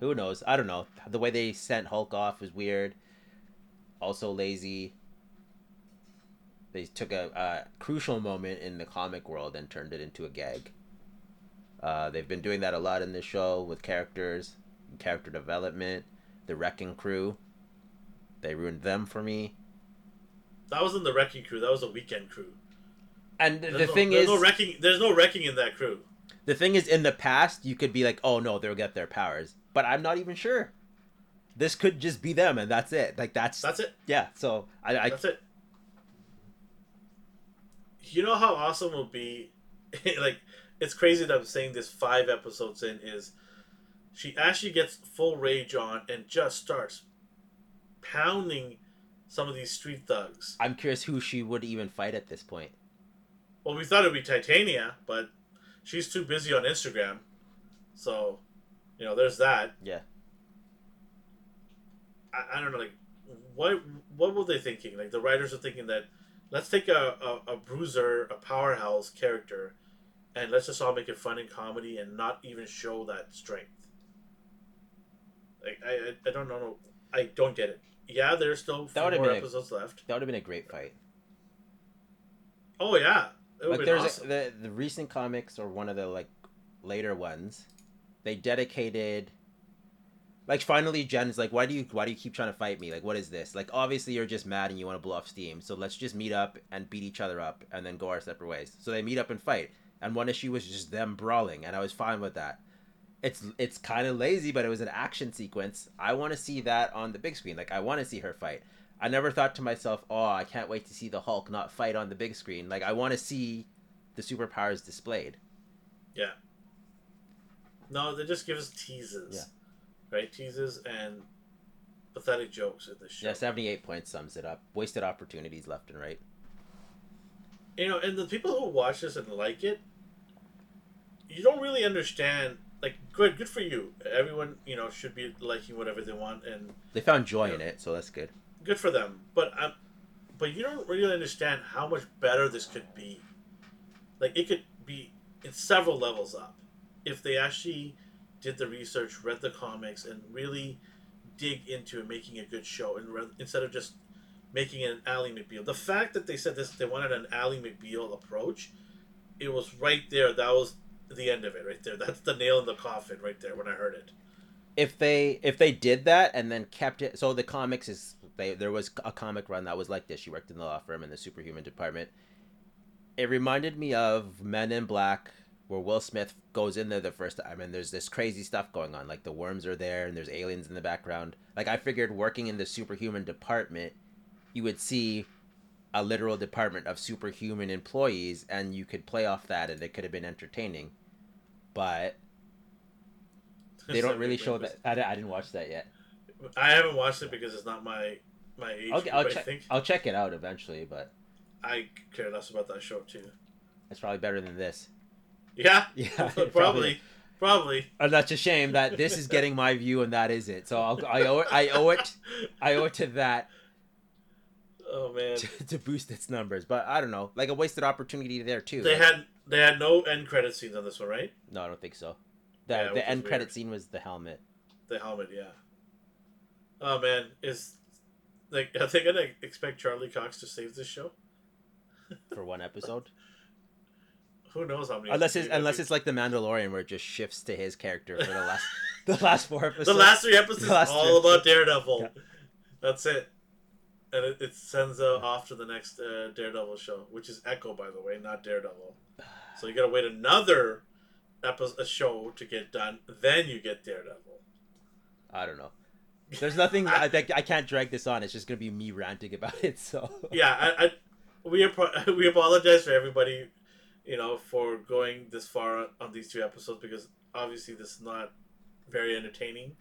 Who knows? I don't know. The way they sent Hulk off was weird. Also lazy. They took a, a crucial moment in the comic world and turned it into a gag. Uh, they've been doing that a lot in this show with characters, character development, the Wrecking Crew. They ruined them for me. That wasn't the wrecking crew. That was a weekend crew. And There's the no, thing there's is, no wrecking. There's no wrecking in that crew. the thing is, in the past, you could be like, "Oh no, they'll get their powers," but I'm not even sure. This could just be them, and that's it. Like that's That's it. Yeah, so I, I That's it. You know how awesome it would be, like it's crazy that I'm saying this five episodes in is she actually gets full rage on and just starts pounding some of these street thugs. I'm curious who she would even fight at this point. Well, we thought it'd be Titania, but she's too busy on Instagram, so you know there's that. Yeah. I, I don't know, like what what were they thinking? Like the writers are thinking that let's take a, a, a bruiser, a powerhouse character, and let's just all make it fun and comedy and not even show that strength. Like I I, don't know I don't get it. Yeah, there's still four more been a- episodes left. That would have been a great fight. Oh yeah, Like there's awesome. a, the the recent comics or one of the like later ones, they dedicated. Like finally, Jen's like, "Why do you why do you keep trying to fight me? Like, what is this? Like, obviously you're just mad and you want to blow off steam. So let's just meet up and beat each other up and then go our separate ways." So they meet up and fight. And one issue was just them brawling, and I was fine with that. It's it's kind of lazy, but it was an action sequence. I want to see that on the big screen. Like, I want to see her fight. I never thought to myself, "Oh, I can't wait to see the Hulk not fight on the big screen." Like, I want to see the superpowers displayed. Yeah. No, they just give us teases. Yeah. Right? Teases and pathetic jokes in this show. Yeah, seventy-eight points sums it up. Wasted opportunities left and right. You know, and the people who watch this and like it, you don't really understand. Like, good, good for you. Everyone, you know, should be liking whatever they want, and They found joy Yeah. in it, so that's good. good for them. But um, but you don't really understand how much better this could be. Like, it could be in several levels up if they actually did the research, read the comics, and really dig into making a good show, and re- instead of just making an Ally McBeal. The fact that they said this, they wanted an Ally McBeal approach. It was right there. That was the end of it, right there. That's the nail in the coffin, right there. When I heard it. If they if they did that and then kept it, so the comics is they there was a comic run that was like this. She worked in the law firm in the superhuman department. It reminded me of Men in Black, where Will Smith goes in there the first time, and there's this crazy stuff going on. Like the worms are there, and there's aliens in the background. Like I figured, working in the superhuman department, you would see a literal department of superhuman employees, and you could play off that, and it could have been entertaining. But they don't really show that. I, I didn't watch that yet. I haven't watched it because it's not my my age. I'll, group, I'll I check. think I'll check it out eventually, but I care less about that show too. it's probably better than this. Yeah, Yeah, probably, probably. And uh, that's a shame that this is getting my view and that is it. So I'll, I owe it. I owe it. I owe it to that Oh man, to, to boost its numbers. But I don't know, like a wasted opportunity there too. they Like- had they had no end credit scenes on this one, right? no, I don't think so. The Yeah, the is end credit weird. scene was the helmet. The helmet, yeah. Oh man, is like are they gonna expect Charlie Cox to save this show? for one episode. Who knows how many? unless it's unless it's like the Mandalorian where it just shifts to his character for the last the last four episodes. the last three episodes last all three about Daredevil. Yeah. That's it. And it, it sends uh, off to the next uh, Daredevil show, which is Echo, by the way, not Daredevil. So you gotta wait another episode, a show to get done. Then you get Daredevil. I don't know. There's nothing I think I can't drag this on. It's just gonna be me ranting about it. So yeah, I, I we we apologize for everybody, you know, for going this far on, these two episodes because obviously this is not very entertaining.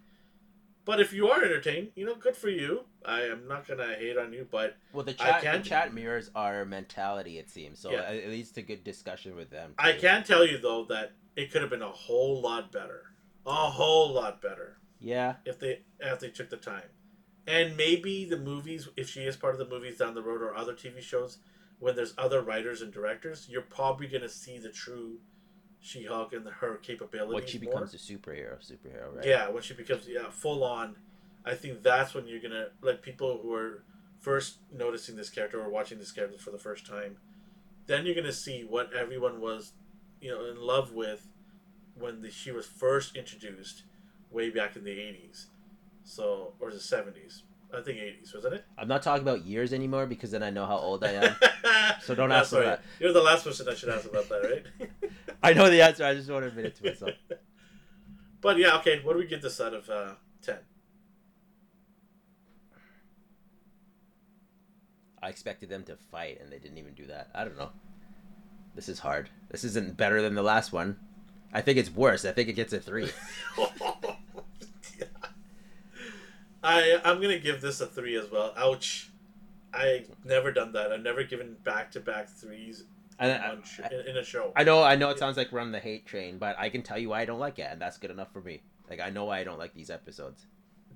But if you are entertained, you know, good for you. I am not gonna hate on you, but well, the I chat the chat mirrors our mentality. It seems so. Yeah. It leads to good discussion with them. I can tell you though that it could have been a whole lot better, a whole lot better Yeah, if they if they took the time, and maybe the movies, if she is part of the movies down the road or other TV shows, when there's other writers and directors, you're probably gonna see the true She-Hulk and her capabilities. when she more. becomes a superhero, superhero, right? Yeah, when she becomes yeah full on, I think that's when you're gonna like people who are first noticing this character or watching this character for the first time. Then you're gonna see what everyone was, you know, in love with when the, she was first introduced, way back in the '80s, so or the '70s. I think '80s wasn't it? I'm not talking about years anymore because then I know how old I am. So don't Ah, ask me sorry. that. You're the last person I should ask about that, right? I know the answer. I just want to admit it to myself. but yeah, okay. What do we get this out of uh, ten? I expected them to fight, and they didn't even do that. I don't know. This is hard. This isn't better than the last one. I think it's worse. I think it gets a three. I I'm gonna give this a three as well. Ouch! I never done that. I've never given back to back threes I, sh- in, in a show. I know, I know, it sounds like we're on the hate train, but I can tell you why I don't like it, and that's good enough for me. Like I know why I don't like these episodes.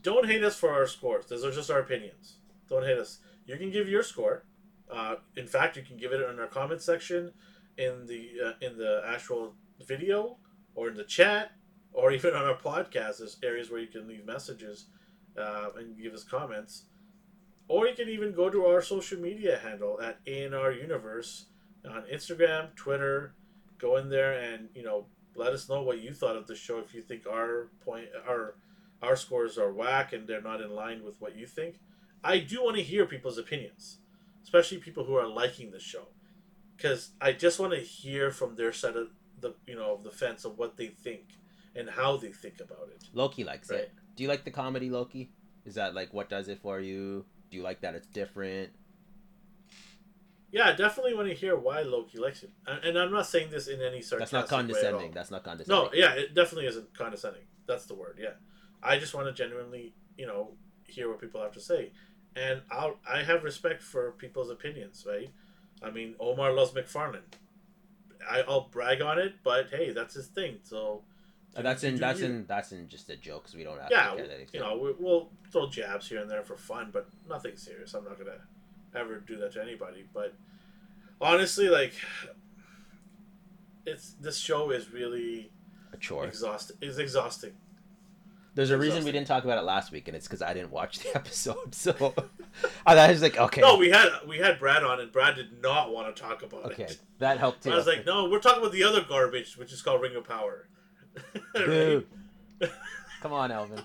Don't hate us for our scores. Those are just our opinions. Don't hate us. You can give your score. Uh, in fact, you can give it in our comment section, in the uh, in the actual video, or in the chat, or even on our podcast. There's areas where you can leave messages uh, and give us comments. Or you can even go to our social media handle at ANR Universe on Instagram, Twitter. Go in there and you know let us know what you thought of the show. If you think our point our our scores are whack and they're not in line with what you think, I do want to hear people's opinions, especially people who are liking the show, because I just want to hear from their side of the you know of the fence of what they think and how they think about it. Loki likes Right. it. Do you like the comedy Loki? Is that like what does it for you? Do you like that it's different? yeah, I definitely want to hear why Loki likes him. And, I'm not saying this in any sarcastic That's not way at all. condescending. That's not condescending. No, yeah, it definitely isn't condescending. That's the word. Yeah, I just want to genuinely, you know, hear what people have to say, and I'll I have respect for people's opinions, right? I mean, Omar loves McFarlane. I, I'll brag on it, but hey, that's his thing. So Uh, that's in that's you. in that's in just a joke because we don't have yeah, to care that you know, we, we'll throw jabs here and there for fun, but nothing serious. I'm not gonna ever do that to anybody. But honestly, like, it's this show is really a chore. exhausting. It's exhausting. There's a reason we didn't talk about it last week, and it's because I didn't watch the episode. So I was like, okay, No, we had we had Brad on, and Brad did not want to talk about okay, it. that helped too. I was like, no, we're talking about the other garbage, which is called Ring of Power. Boo. Come on, Elvin.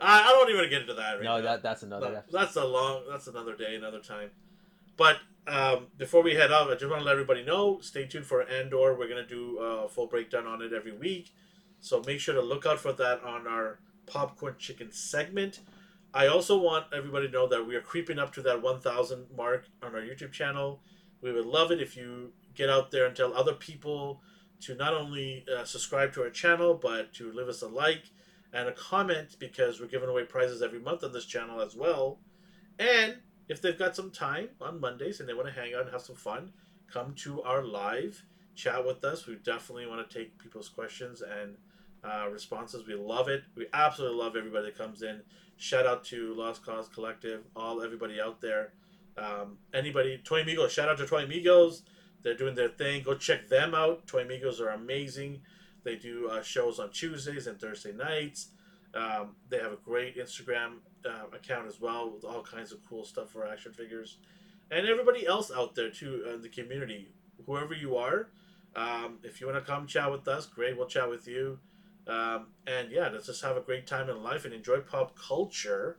I, I don't even get into that right No, now. that that's another. No, episode. that's a long. That's another day, another time. But um, before we head out, I just want to let everybody know. Stay tuned for Andor. We're gonna do a full breakdown on it every week, so make sure to look out for that on our popcorn chicken segment. I also want everybody to know that we are creeping up to that 1,000 mark on our YouTube channel. We would love it if you get out there and tell other people to not only uh, subscribe to our channel, but to leave us a like and a comment because we're giving away prizes every month on this channel as well. And if they've got some time on Mondays and they want to hang out and have some fun, come to our live, chat with us. We definitely want to take people's questions and uh, responses. We love it. We absolutely love everybody that comes in. Shout out to Lost Cause Collective, all everybody out there. Um, anybody, Toy Amigos, shout out to Toy Amigos. They're doing their thing. Go check them out. Toy Amigos are amazing. They do uh, shows on Tuesdays and Thursday nights. Um, they have a great Instagram uh, account as well with all kinds of cool stuff for action figures. And everybody else out there too in the community, whoever you are, um, if you want to come chat with us, great. We'll chat with you. Um, and yeah, let's just have a great time in life and enjoy pop culture.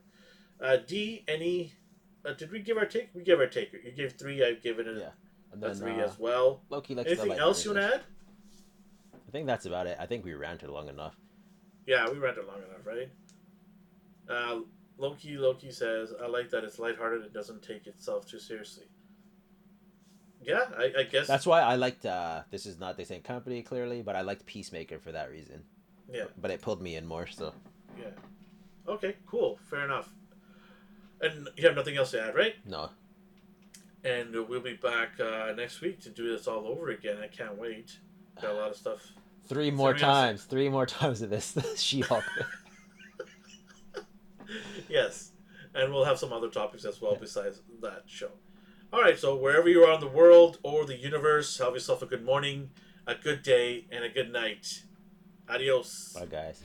Uh, D, any? Uh, did we give our take? We gave our take. You gave three. I've given it Yeah. And then three uh, as well. Loki likes Anything else you want to add? I think that's about it. I think we ranted long enough. Yeah, we ranted long enough, right? Uh, Loki Loki says, "I like that it's lighthearted. It doesn't take itself too seriously." Yeah, I, I guess. That's why I liked. uh This is not the same company clearly, but I liked Peacemaker for that reason. Yeah. But it pulled me in more. So yeah. Okay, cool. Fair enough. And you have nothing else to add, right? no, And we'll be back uh, next week to do this all over again. I can't wait. Got a lot of stuff. three more else? times. Three more times of this She-Hulk. yes, and we'll have some other topics as well besides that show. All right, so wherever you are in the world or the universe, have yourself a good morning, a good day, and a good night. Adios. Bye, guys.